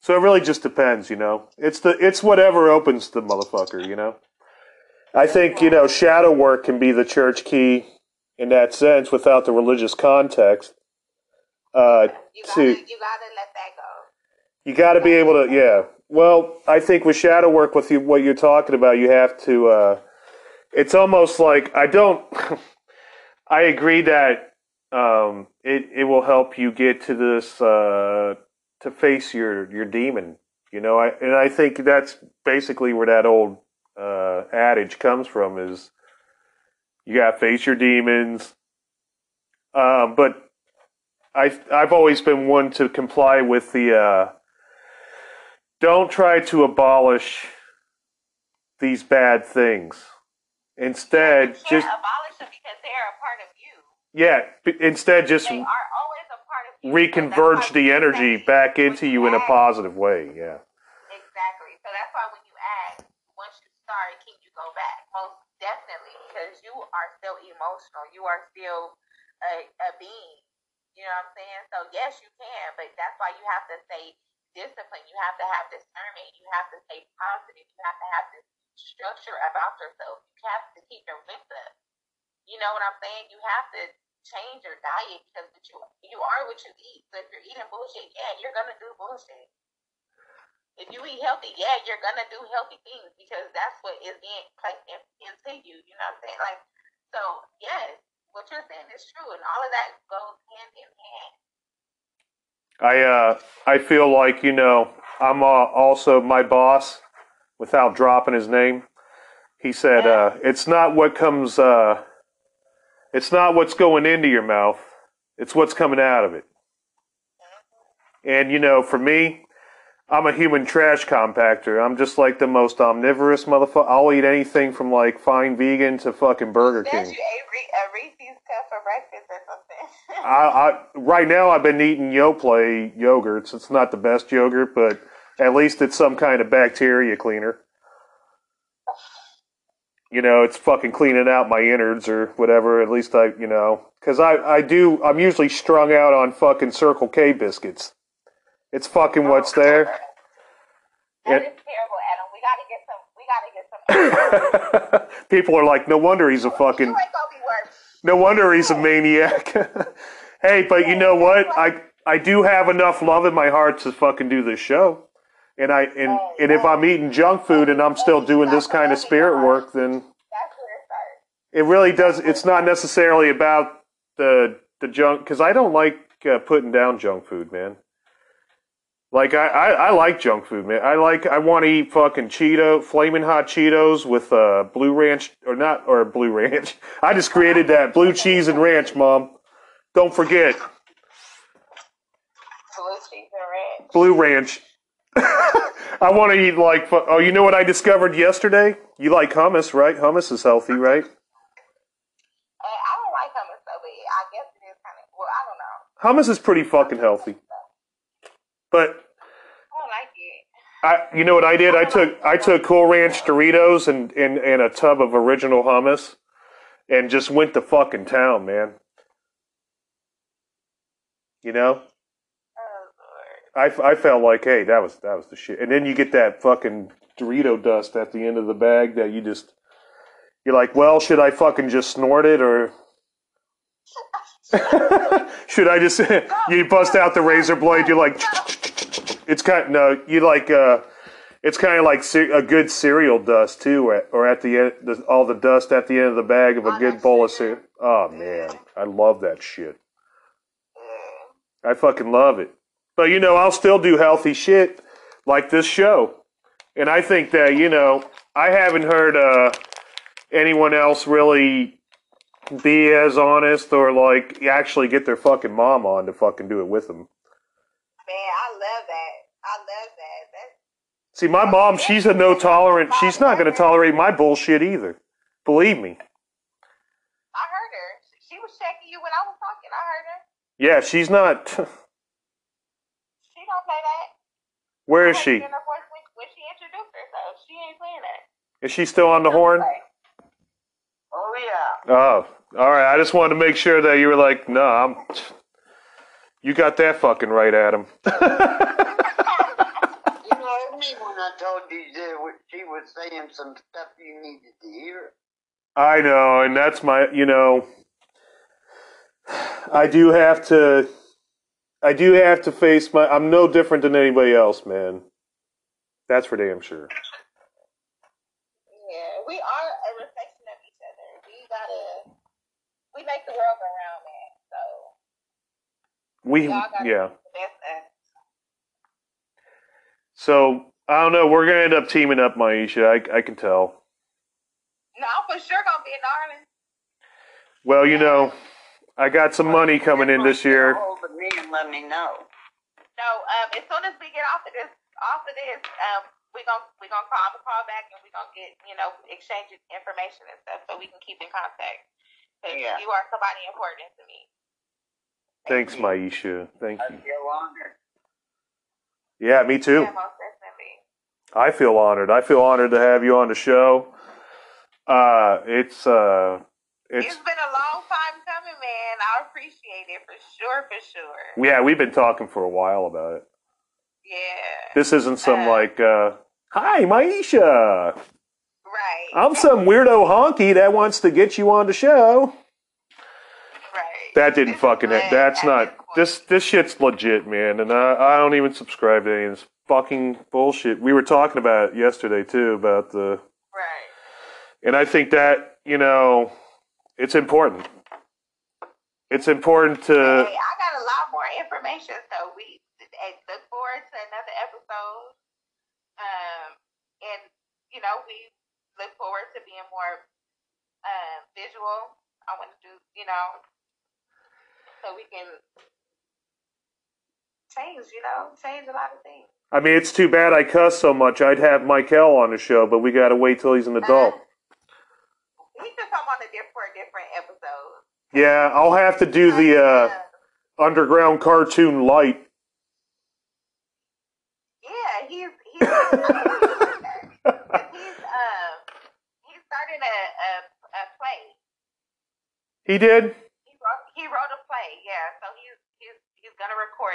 [SPEAKER 1] So it really just depends, you know. It's the it's whatever opens the motherfucker, you know. I think, you know, shadow work can be the church key in that sense without the religious context. Uh
[SPEAKER 3] You
[SPEAKER 1] to
[SPEAKER 3] gotta, you gotta let that go.
[SPEAKER 1] You got to be able to, yeah. Well, I think with shadow work, with you, what you're talking about, you have to. Uh, it's almost like I don't. I agree that um, it it will help you get to this uh, to face your your demon. You know, I and I think that's basically where that old uh, adage comes from: is you got to face your demons. Um, but I I've always been one to comply with the. Don't try to abolish these bad things. Instead,
[SPEAKER 3] You can't
[SPEAKER 1] just
[SPEAKER 3] abolish them because they're a part of you.
[SPEAKER 1] yeah. b- Instead, just
[SPEAKER 3] They are always a part of you.
[SPEAKER 1] reconverge the
[SPEAKER 3] you
[SPEAKER 1] energy back into you in a positive way. Yeah.
[SPEAKER 3] Exactly. So that's why when you ask, once you start, can you go back? Most definitely, because you are still emotional. You are still a, a being. You know what I'm saying? So yes, you can, but that's why you have to stay disciplined. You have to have discernment. You have to stay positive. You have to have this structure about yourself. You have to keep your wits up. You know what I'm saying? You have to change your diet because you you are what you eat. So if you're eating bullshit, yeah, you're gonna do bullshit. If you eat healthy, yeah, you're gonna do healthy things because that's what is being placed in, into you. You know what I'm saying? Like, so yes, what you're saying is true, and all of that goes hand in hand.
[SPEAKER 1] I uh I feel like you know I'm uh, also my boss without dropping his name. He said uh it's not what comes uh it's not what's going into your mouth. It's what's coming out of it. And you know, for me, I'm a human trash compactor. I'm just like the most omnivorous motherfucker. I'll eat anything from like fine vegan to fucking Burger King.
[SPEAKER 3] you ate Reese's cup for breakfast or something.
[SPEAKER 1] I, I right now I've been eating Yoplait yogurts. It's not the best yogurt, but at least it's some kind of bacteria cleaner. You know, it's fucking cleaning out my innards or whatever. At least I, you know, because I I do. I'm usually strung out on fucking Circle K biscuits. It's fucking what's oh, there.
[SPEAKER 3] That is terrible, Adam. We gotta get some. We gotta get some.
[SPEAKER 1] People are like, no wonder he's a fucking. No wonder he's a maniac. hey, but you know what? I I do have enough love in my heart to fucking do this show. And I and, and if I'm eating junk food and I'm still doing this kind of spirit work, then
[SPEAKER 3] it
[SPEAKER 1] really does. It's not necessarily about the the junk because I don't like uh, putting down junk food, man. Like I, I, I like junk food, man. I like I want to eat fucking Cheeto, flaming hot Cheetos with uh, blue ranch or not or blue ranch. I just created that blue cheese and ranch, mom. Don't forget
[SPEAKER 3] Blue cheese and ranch.
[SPEAKER 1] blue ranch. I want to eat like oh, you know what I discovered yesterday? You like hummus, right? Hummus is healthy, right?
[SPEAKER 3] Uh, I don't like hummus though, but I guess it is kind of. Well, I don't know.
[SPEAKER 1] Hummus is pretty fucking healthy. But
[SPEAKER 3] I don't like it.
[SPEAKER 1] I, you know what I did? I took I took Cool Ranch Doritos and, and, and a tub of original hummus, and just went to fucking town, man. You know,
[SPEAKER 3] Oh lord.
[SPEAKER 1] I, I felt like, hey, that was that was the shit. And then you get that fucking Dorito dust at the end of the bag that you just you're like, well, should I fucking just snort it or should I just you bust out the razor blade? You're like, it's kind no, you like uh, it's kind of like a good cereal dust too, or at, or at the end, the, all the dust at the end of the bag of a
[SPEAKER 3] Oh,
[SPEAKER 1] good bowl of cereal. Oh man, I love that shit. I fucking love it. But you know, I'll still do healthy shit like this show. And I think that, you know, I haven't heard uh, anyone else really be as honest or like actually get their fucking mom on to fucking do it with them.
[SPEAKER 3] Man, I love that. I love that. That's
[SPEAKER 1] See, my mom, she's a no tolerant. She's not going to tolerate my bullshit either. Believe me.
[SPEAKER 3] I heard her. She was checking you when I was talking. I heard her.
[SPEAKER 1] Yeah, she's not.
[SPEAKER 3] She don't play that.
[SPEAKER 1] Where is she?
[SPEAKER 3] it in when, when she introduced herself. She ain't playing that.
[SPEAKER 1] Is she still on the horn?
[SPEAKER 2] Oh yeah.
[SPEAKER 1] Oh, all right. I just wanted to make sure that you were like, no, I'm. You got that fucking right, Adam.
[SPEAKER 2] You know me when I told you that she was saying some stuff you needed to hear.
[SPEAKER 1] I know, and that's my, you know, I do have to, I do have to face my. I'm no different than anybody else, man. That's for damn sure.
[SPEAKER 3] Yeah, we are a reflection of each other. We gotta, we make the world go round, man. So
[SPEAKER 1] We,
[SPEAKER 3] we all gotta
[SPEAKER 1] yeah.
[SPEAKER 3] do the best us.
[SPEAKER 1] So I don't know. We're gonna end up teaming up, Myesha. I, I can tell.
[SPEAKER 3] No, I'm for sure gonna be in Ireland.
[SPEAKER 1] Well, you know, I got some money coming in this year.
[SPEAKER 2] Hold me and let me know.
[SPEAKER 3] No, um, as soon as we get off of this, off of this, um, we gonna we gonna call, I'm gonna call back and we gonna get you know exchange information and stuff so we can keep in contact.
[SPEAKER 2] Yeah.
[SPEAKER 3] you are somebody important to me.
[SPEAKER 1] Thanks. Myesha. Thank
[SPEAKER 2] I
[SPEAKER 1] you.
[SPEAKER 2] feel honored.
[SPEAKER 1] Yeah, me too.
[SPEAKER 3] Yeah.
[SPEAKER 1] I feel honored. I feel honored to have you on the show. Uh, it's uh,
[SPEAKER 3] it's
[SPEAKER 1] it's
[SPEAKER 3] been a long time coming, man. I appreciate it for sure, for sure.
[SPEAKER 1] yeah. We've been talking for a while about it.
[SPEAKER 3] Yeah.
[SPEAKER 1] This isn't some
[SPEAKER 3] Uh,
[SPEAKER 1] like, uh, hi, Myesha.
[SPEAKER 3] Right.
[SPEAKER 1] I'm some weirdo honky that wants to get you on the show. That didn't fucking.
[SPEAKER 3] what-
[SPEAKER 1] That's
[SPEAKER 3] at
[SPEAKER 1] not. This this shit's legit, man. And I I don't even subscribe to any of this fucking bullshit. We were talking about it yesterday too about the,
[SPEAKER 3] Right.
[SPEAKER 1] and I think that you know, it's important. It's important to.
[SPEAKER 3] Hey, I got a lot more information, so we look forward to another episode. Um, and you know, we look forward to being more uh, visual. I want to do, you know, so we can change, you know, change a lot of things.
[SPEAKER 1] I mean, it's too bad I cuss so much. I'd have Michael on the show, but we got to wait till he's an adult.
[SPEAKER 3] He could come on a different, different episode.
[SPEAKER 1] Yeah, I'll have to do the uh, underground cartoon light.
[SPEAKER 3] Yeah, he's he's he's um he started a, a a play.
[SPEAKER 1] He did.
[SPEAKER 3] He wrote he wrote a play, yeah. So he's he's he's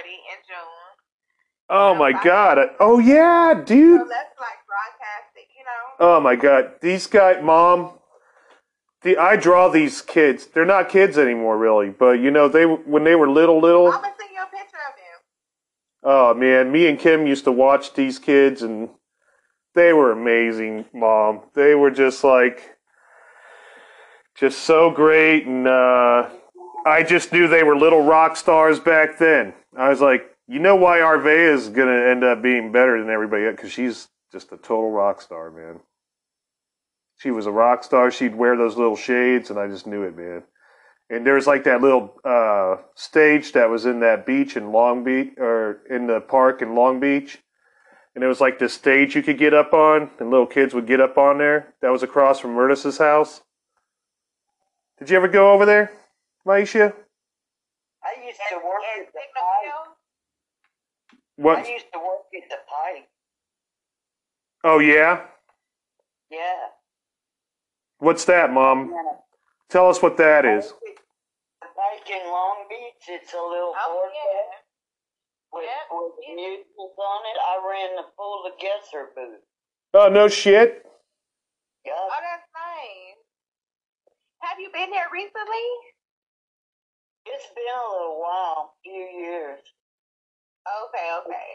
[SPEAKER 3] gonna in June.
[SPEAKER 1] Oh my god. Oh yeah, dude.
[SPEAKER 3] let's like broadcast it, you know.
[SPEAKER 1] Oh my god. These guys, mom. The I draw these kids. They're not kids anymore, really. But you know, they when they were little, little.
[SPEAKER 3] I'm gonna send you a picture of him.
[SPEAKER 1] Oh man, me and Kim used to watch these kids, and they were amazing, mom. They were just like, just so great, and uh, I just knew they were little rock stars back then. I was like, You know why Arvea is going to end up being better than everybody else? Because she's just a total rock star, man. She was a rock star. She'd wear those little shades, and I just knew it, man. And there's like that little uh, stage that was in that beach in Long Beach, or in the park in Long Beach. And it was like this stage you could get up on, and little kids would get up on there. That was across from Murtis's house. Did you ever go over there, Myesha?
[SPEAKER 2] I used to work
[SPEAKER 3] and
[SPEAKER 2] at the
[SPEAKER 3] Signal
[SPEAKER 2] Pike.
[SPEAKER 1] What?
[SPEAKER 2] I used to work at the Pike.
[SPEAKER 1] Oh yeah.
[SPEAKER 2] Yeah.
[SPEAKER 1] What's that, Mom?
[SPEAKER 2] yeah.
[SPEAKER 1] Tell us what that is.
[SPEAKER 2] The Pike in Long Beach. It's a little
[SPEAKER 3] oh
[SPEAKER 2] board
[SPEAKER 3] yeah,
[SPEAKER 2] with,
[SPEAKER 3] Yep.
[SPEAKER 2] with musicals on it. I ran the full of Gesser booth.
[SPEAKER 1] Oh no shit.
[SPEAKER 2] Yeah.
[SPEAKER 3] oh that's nice. Have you been there recently?
[SPEAKER 2] It's been a little while, few years.
[SPEAKER 3] Okay, okay.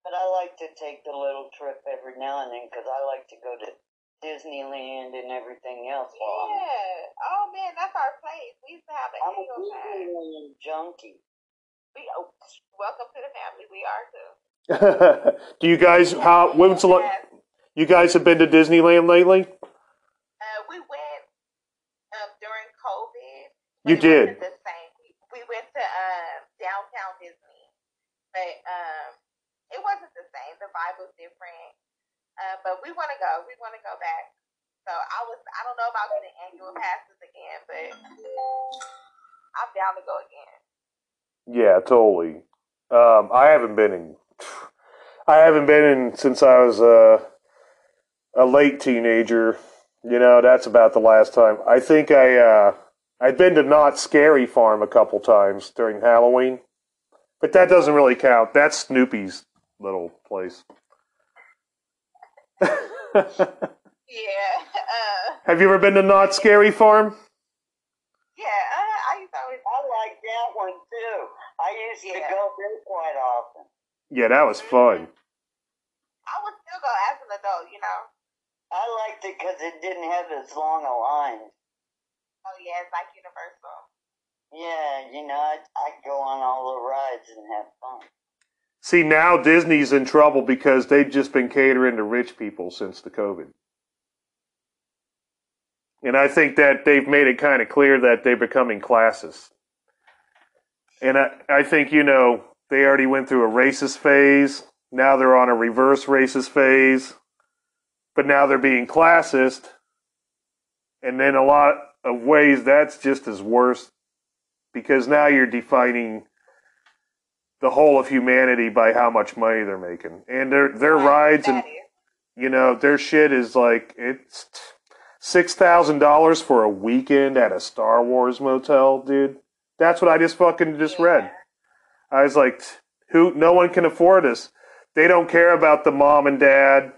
[SPEAKER 2] But I like to take the little trip every now and then because I like to go to Disneyland and everything else. while I'm-
[SPEAKER 3] Yeah. Oh man, that's our place. We used to have an
[SPEAKER 2] I'm a
[SPEAKER 3] annual pass.
[SPEAKER 2] Disneyland junkie.
[SPEAKER 3] We oh, welcome to the family. We are too.
[SPEAKER 1] Do you guys how when's the la-
[SPEAKER 3] Yes.
[SPEAKER 1] you guys have been to Disneyland lately?
[SPEAKER 3] Uh, we went um, during COVID. but
[SPEAKER 1] You
[SPEAKER 3] it
[SPEAKER 1] did.
[SPEAKER 3] wasn't The same. We, we went to um, downtown Disney, but um, it wasn't the same. The vibe was different. Uh, but we want to go. We want to go back. So I was. I don't know about getting annual passes again, but I'm down to go again.
[SPEAKER 1] Yeah, totally. Um, I haven't been in. I haven't been in since I was a a late teenager. You know, that's about the last time. I think I uh, I'd been to Knott's Scary Farm a couple times during Halloween, but that doesn't really count. That's Snoopy's little place.
[SPEAKER 3] Yeah. Uh,
[SPEAKER 1] Have you ever been to Knott's Scary Farm?
[SPEAKER 3] yeah. I used always.
[SPEAKER 2] I like that one too. I used to go there quite often.
[SPEAKER 1] Yeah, that was fun.
[SPEAKER 3] I would still go as an adult. You know.
[SPEAKER 2] I liked it because it didn't have as long a line.
[SPEAKER 3] Oh yeah, it's like Universal.
[SPEAKER 2] Yeah, you know, I'd, I'd go on all the rides and have fun.
[SPEAKER 1] See, now Disney's in trouble because they've just been catering to rich people since the COVID. And I think that they've made it kind of clear that they're becoming classist. And I, I think, you know, they already went through a racist phase. Now they're on a reverse racist phase. But now they're being classist. And in a lot of ways, that's just as worse because now you're defining the whole of humanity by how much money they're making. And their their rides and you know, their shit is like it's six thousand dollars for a weekend at a Star Wars motel, dude. That's what I just fucking just read. I was like, who? No one can afford this. They don't care about the mom and dad,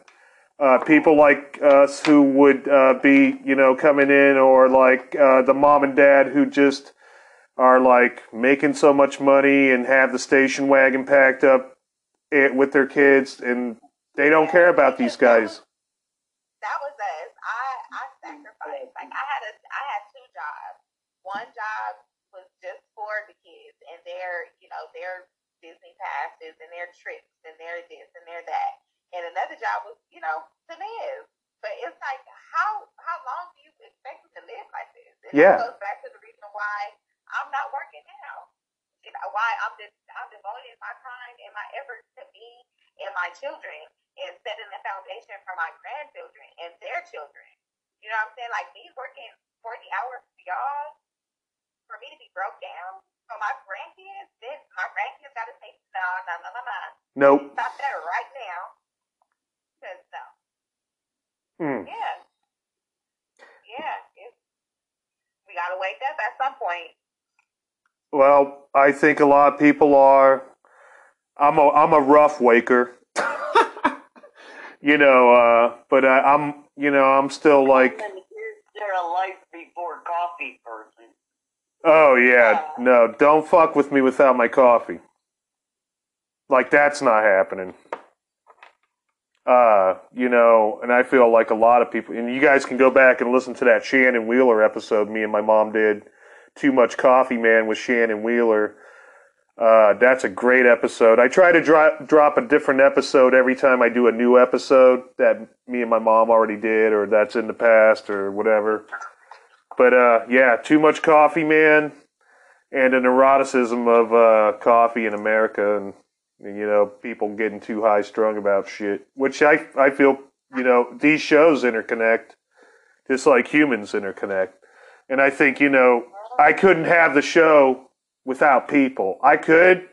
[SPEAKER 1] uh, people like us who would uh, be, you know, coming in, or like uh, the mom and dad who just are like making so much money and have the station wagon packed up it, with their kids, and they don't care about these guys.
[SPEAKER 3] That was us. I I sacrificed. Like I had a I had two jobs. One job was just for the kids and their you know their Disney passes and their trips and their this and their that. And another job was you know to live. But it's like how how long do you expect to live like this? And
[SPEAKER 1] Yeah.
[SPEAKER 3] that goes back to the reason why I'm not working now. You know why I'm just I'm devoting my time and my efforts to me and my children and setting the foundation for my grandchildren and their children. You know what I'm saying? Like me working 40 hours for y'all, for me to be broke down for my grandkids, then my grandkids got to say, no, no, no, no, no.
[SPEAKER 1] Nope.
[SPEAKER 3] Stop that right now. Because, no.
[SPEAKER 1] Mm.
[SPEAKER 3] Yeah. Yeah. It's, we got to wake up at some point.
[SPEAKER 1] Well, I think a lot of people are. I'm a I'm a rough waker. you know, uh, but I, I'm you know I'm still like,
[SPEAKER 2] is there a life before coffee person?
[SPEAKER 1] oh yeah, no, don't fuck with me without my coffee. Like that's not happening. Uh, you know, and I feel like a lot of people, and you guys can go back and listen to that Shannon Wheeler episode me and my mom did. Too much coffee, man, with Shannon Wheeler. Uh, that's a great episode. I try to drop drop a different episode every time I do a new episode that me and my mom already did, or that's in the past, or whatever. But uh, yeah, too much coffee, man, and an eroticism of uh, coffee in America, and you know people getting too high strung about shit. Which I I feel you know these shows interconnect, just like humans interconnect, and I think you know I couldn't have the show without people. I could,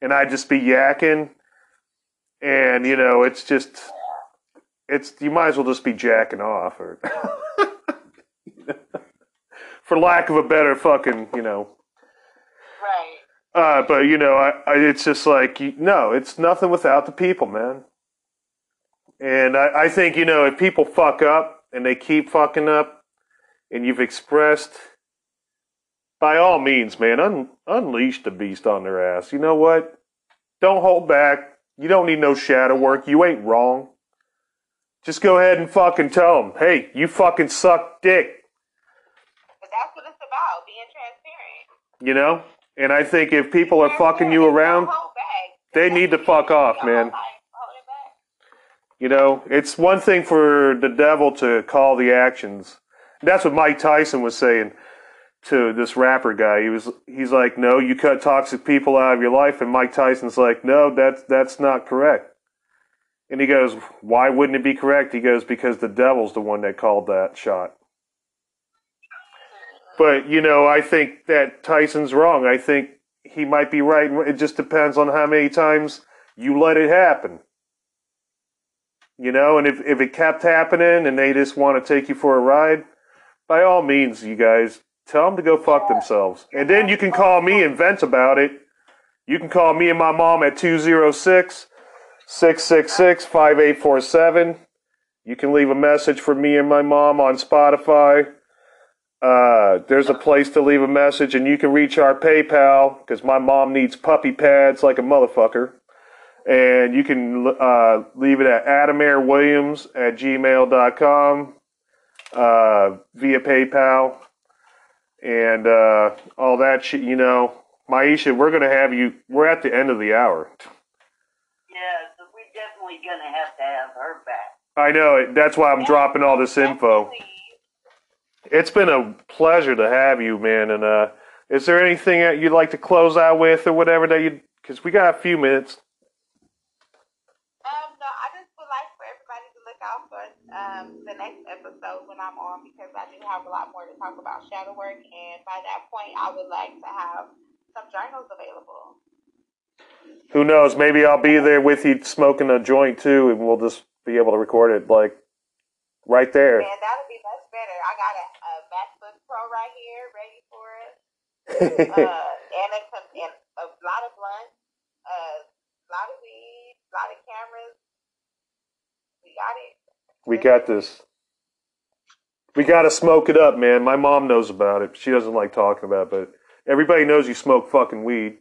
[SPEAKER 1] and I'd just be yakking, and you know, it's just, it's you might as well just be jacking off, or for lack of a better fucking, you know.
[SPEAKER 2] Right.
[SPEAKER 1] Uh, but you know, I, I, it's just like no, it's nothing without the people, man. And I, I think you know, if people fuck up and they keep fucking up, and you've expressed by all means, man, un- unleash the beast on their ass. You know what? Don't hold back. You don't need no shadow work. You ain't wrong. Just go ahead and fucking tell them, hey, you fucking suck dick.
[SPEAKER 3] But that's what it's about, being transparent.
[SPEAKER 1] You know? And I think if people are fucking you around, they need to fuck off, man. You know, it's one thing for the devil to call the actions. That's what Mike Tyson was saying to this rapper guy. He was he's like, "No, you cut toxic people out of your life." And Mike Tyson's like, "No, that's that's not correct." And he goes, "Why wouldn't it be correct?" He goes, "Because the devil's the one that called that shot." But you know, I think that Tyson's wrong. I think he might be right. It just depends on how many times you let it happen. You know, and if if it kept happening and they just want to take you for a ride, by all means, you guys Tell them to go fuck themselves. And then you can call me and vent about it. You can call me and my mom at 206 666 5847. You can leave a message for me and my mom on Spotify. Uh, there's a place to leave a message, and you can reach our PayPal because my mom needs puppy pads like a motherfucker. And you can uh, leave it at adamairwilliams at gmail.com uh, via PayPal and uh, all that shit. You know, Myesha, we're gonna have you. We're at the end of the hour.
[SPEAKER 2] Yeah, so we're definitely gonna have to have her back.
[SPEAKER 1] I know. That's why I'm dropping all this info. It's been a pleasure to have you, man. And uh, is there anything that you'd like to close out with, or whatever that you? Because we got a few minutes.
[SPEAKER 3] um, the next episode when I'm on because I do have a lot more to talk about shadow work, and by that point, I would like to have some journals available.
[SPEAKER 1] Who knows? Maybe I'll be there with you smoking a joint too, and we'll just be able to record it like right there.
[SPEAKER 3] Man, that'll be much better. I got a, a MacBook Pro right here, ready for it, uh, and, a, and a lot of blunts, uh, a lot of weed, a lot of cameras. We got it.
[SPEAKER 1] We got this. We got to smoke it up, man. My mom knows about it. She doesn't like talking about it, but everybody knows you smoke fucking weed.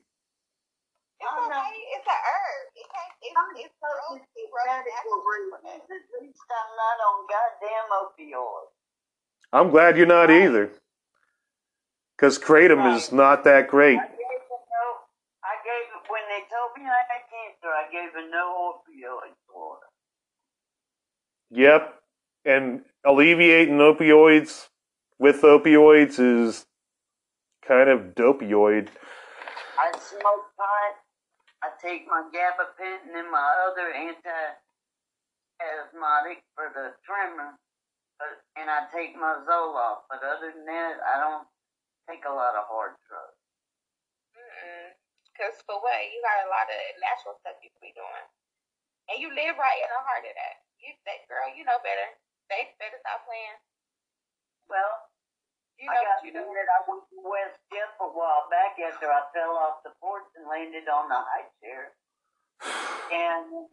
[SPEAKER 3] It's okay. It's a herb. It can't, it's, it's to be
[SPEAKER 2] I'm not on goddamn opioids.
[SPEAKER 1] I'm glad you're not either. Because Kratom right. is not that great. I
[SPEAKER 2] gave, no, I gave when they told me I had cancer, I gave a no opioid order.
[SPEAKER 1] Yep. And alleviating opioids with opioids is kind of dopioid.
[SPEAKER 2] I smoke pot. I take my gabapentin and my other anti-asthmatic for the tremor, but, and I take my Zoloft. But other than that, I don't take a lot of hard drugs.
[SPEAKER 3] Mm-mm. Cause for what? You got a lot of natural stuff you could be doing, and you live right in the heart of that. You that girl, you know better. They better stop playing.
[SPEAKER 2] Well, you know I got what you do. I went to West Jeff a while back after I fell off the porch and landed on the high chair. And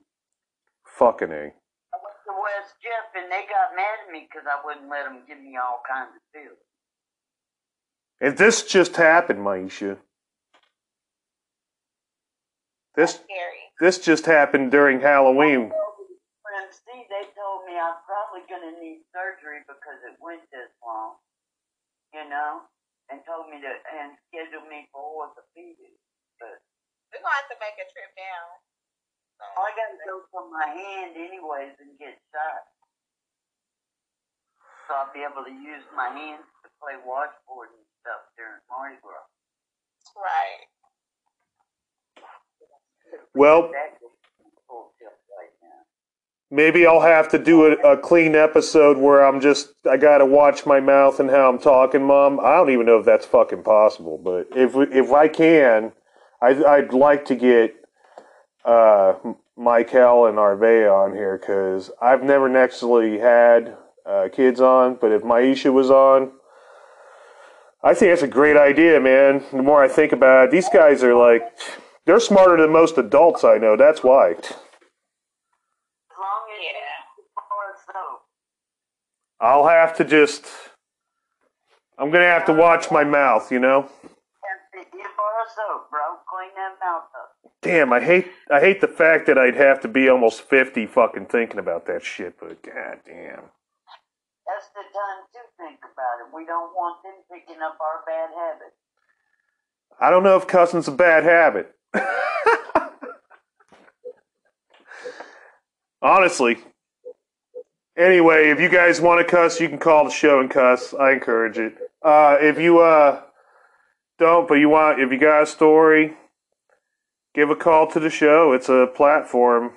[SPEAKER 1] fucking a.
[SPEAKER 2] I went to West Jeff and they got mad at me because I wouldn't let them give me all kinds of pills.
[SPEAKER 1] And this just happened, Myesha. This this just happened during Halloween
[SPEAKER 2] see, they told me I'm probably going to need surgery because it went this long, you know, and told me to and schedule me for orthopedics. But
[SPEAKER 3] We're gonna have to make a trip down. So,
[SPEAKER 2] I gotta go from my hand anyways and get shot. So I'll be able to use my hands to play washboard and stuff during Mardi Gras.
[SPEAKER 3] right.
[SPEAKER 1] Well,
[SPEAKER 2] That's full tilt right now.
[SPEAKER 1] Maybe I'll have to do a, a clean episode where I'm just I gotta watch my mouth and how I'm talking, Mom. I don't even know if that's fucking possible, but if if I can, I'd, I'd like to get uh, Michael and Arvea on here because I've never actually had uh, kids on, but if Myesha was on. I think that's a great idea, man. The more I think about it, these guys are like, they're smarter than most adults I know. That's why.
[SPEAKER 2] As long as
[SPEAKER 3] Yeah.
[SPEAKER 2] you bar soap.
[SPEAKER 1] I'll have to just. I'm gonna have to watch my mouth, you know.
[SPEAKER 2] And you bar soap, bro. Clean that mouth up.
[SPEAKER 1] Damn, I hate I hate the fact that I'd have to be almost fifty fucking thinking about that shit. But god damn,
[SPEAKER 2] That's the time to think about it. We don't want them picking up our bad habits.
[SPEAKER 1] I don't know if cussing's a bad habit. Honestly. Anyway, if you guys want to cuss, you can call the show and cuss. I encourage it. Uh, if you uh don't, but you want, if you got a story, give a call to the show. It's a platform,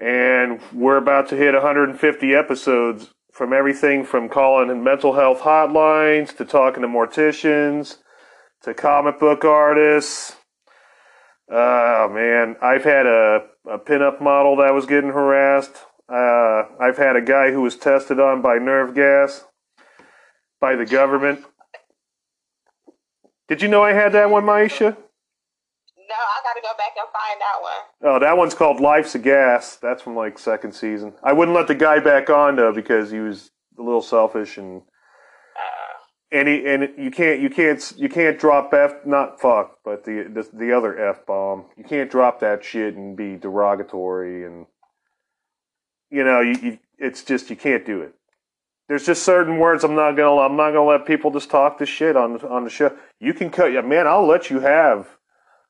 [SPEAKER 1] and we're about to hit 150 episodes. From everything from calling mental health hotlines to talking to morticians to comic book artists. Oh man, I've had a, a pinup model that was getting harassed. Uh, I've had a guy who was tested on by nerve gas by the government. Did you know I had that one, Myesha?
[SPEAKER 3] No, I gotta go back and find that one.
[SPEAKER 1] Oh, that one's called Life's a Gas. That's from like second season. I wouldn't let the guy back on though because he was a little selfish and and he, and you can't you can't you can't drop f not fuck but the the, the other f bomb you can't drop that shit and be derogatory and you know you, you it's just you can't do it. There's just certain words i'm not gonna i'm not gonna let people just talk this shit on the on the show. You can cut yeah man i'll let you have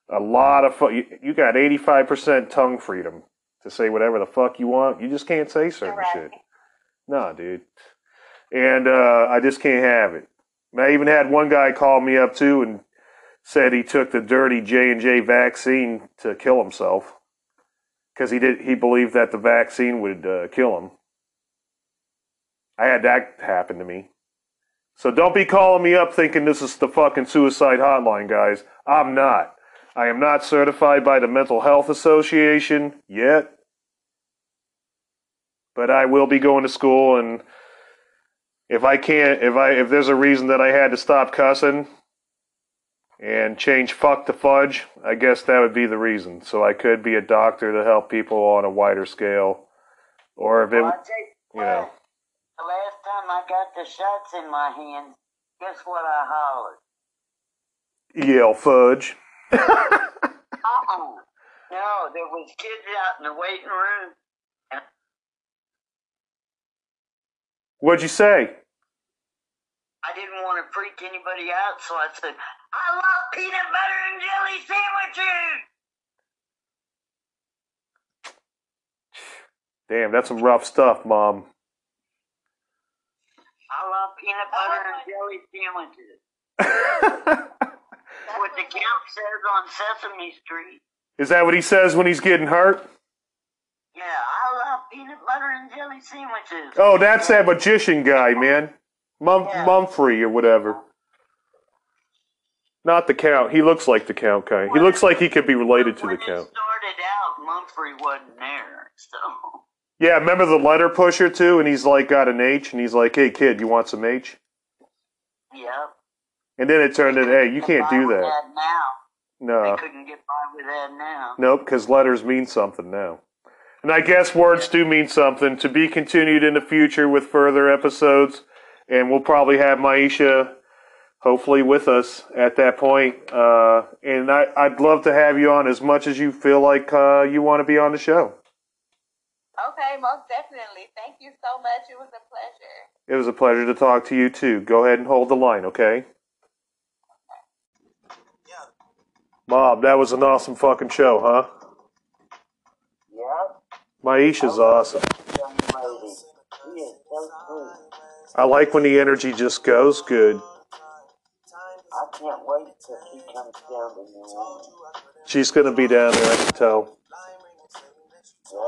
[SPEAKER 1] a lot of you, you got 85% tongue freedom to say whatever the fuck you want. You just can't say certain
[SPEAKER 3] Right.
[SPEAKER 1] shit. Nah dude. And uh, i just can't have it. And I even had one guy call me up too and said he took the dirty J and J vaccine to kill himself because he did he believed that the vaccine would uh, kill him. I had that happen to me. So don't be calling me up thinking this is the fucking suicide hotline, guys. I'm not. I am not certified by the Mental Health Association yet. But I will be going to school and if I can't, if I if there's a reason that I had to stop cussing and change fuck to fudge, I guess that would be the reason. So I could be a doctor to help people on a wider scale, or if it,
[SPEAKER 2] Well, you
[SPEAKER 1] you know,
[SPEAKER 2] the last time I got the shots in my hands, guess what I hollered?
[SPEAKER 1] yell fudge.
[SPEAKER 2] Uh-uh. No, there was kids out in the waiting room.
[SPEAKER 1] What'd you say?
[SPEAKER 2] I didn't want to freak anybody out, so I said, I love peanut butter and jelly sandwiches!
[SPEAKER 1] Damn, that's some rough stuff, Mom.
[SPEAKER 2] I love peanut butter and jelly sandwiches. What the count says on Sesame Street.
[SPEAKER 1] Is that what he says when he's getting hurt?
[SPEAKER 2] Yeah, I love peanut butter and jelly sandwiches.
[SPEAKER 1] Oh, that's that magician guy, man. Mum
[SPEAKER 2] Yeah.
[SPEAKER 1] Mumfrey or whatever. Not the count. He looks like the count guy. He looks like he could be related to the
[SPEAKER 2] it
[SPEAKER 1] count.
[SPEAKER 2] started out, Mumphrey wasn't there, so
[SPEAKER 1] Yeah, remember the letter pusher too? And he's like got an H, and he's like, "Hey kid, you want some H?"
[SPEAKER 2] yep.
[SPEAKER 1] And then it turned into, "Hey, you can't do
[SPEAKER 2] with
[SPEAKER 1] that."
[SPEAKER 2] now.
[SPEAKER 1] No,
[SPEAKER 2] They couldn't get by with that now.
[SPEAKER 1] nope, because letters mean something now. And I guess words do mean something. To be continued in the future with further episodes, and we'll probably have Myesha, hopefully, with us at that point. Uh, and I, I'd love to have you on as much as you feel like uh, you want to be on the show.
[SPEAKER 3] okay, most definitely. Thank you so much. It was a pleasure.
[SPEAKER 1] It was a pleasure to talk to you too. Go ahead and hold the line, okay? Yeah. Bob, that was an awesome fucking show, huh?
[SPEAKER 2] Yeah.
[SPEAKER 1] Myesha's awesome.
[SPEAKER 2] Young lady. She is so sweet.
[SPEAKER 1] I like when the energy just goes good.
[SPEAKER 2] I can't wait till she comes down to New Orleans.
[SPEAKER 1] She's gonna be down there, I can tell.
[SPEAKER 2] Yeah.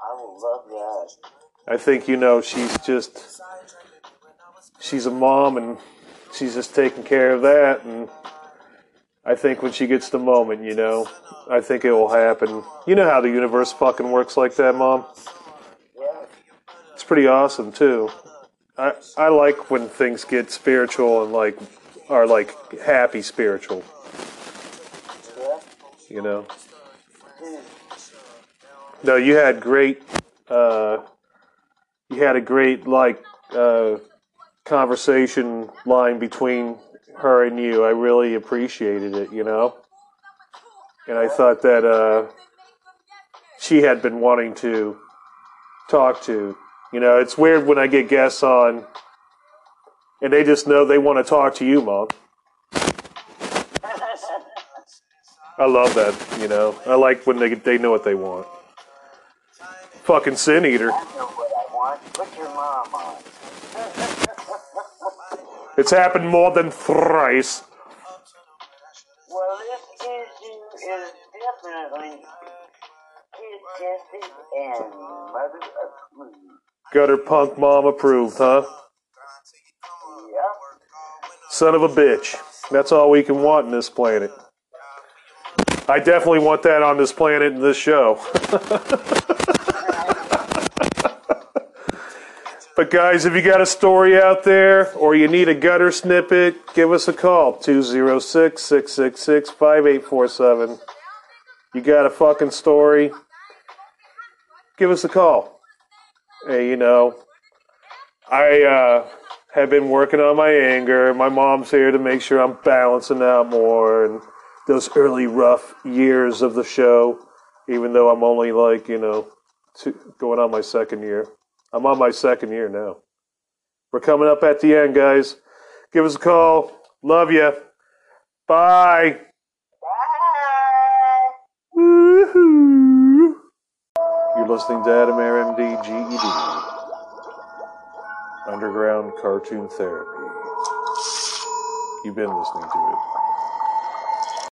[SPEAKER 2] I will love that.
[SPEAKER 1] I think you know she's just she's a mom and she's just taking care of that and I think when she gets the moment, you know, I think it will happen. You know how the universe fucking works like that, mom?
[SPEAKER 2] Yeah.
[SPEAKER 1] It's pretty awesome too. I I like when things get spiritual and like are like happy spiritual, you know. No, you had great uh you had a great like uh conversation line between her and you. I really appreciated it, you know. And I thought that uh she had been wanting to talk to. You know, it's weird when I get guests on and they just know they want to talk to you, mom. I love that, you know. I like when they they know what they want. Fucking sin eater.
[SPEAKER 2] I know what I want. Put your mom on.
[SPEAKER 1] It's happened more than thrice. Gutterpunk mom approved, huh? Son of a bitch. That's all we can want in this planet. I definitely want that on this planet in this show. but guys, if you got a story out there or you need a gutter snippet, give us a call 206 666 5847. You got a fucking story? Give us a call. Hey, you know, I uh, have been working on my anger. My mom's here to make sure I'm balancing out more and those early rough years of the show, even though I'm only like, you know, two, going on my second year. I'm on my second year now. We're coming up at the end, guys. Give us a call. Love you. Bye.
[SPEAKER 2] Bye.
[SPEAKER 1] Woohoo. You're listening to Adamare MD GED. Underground Cartoon Therapy. You've been listening to it.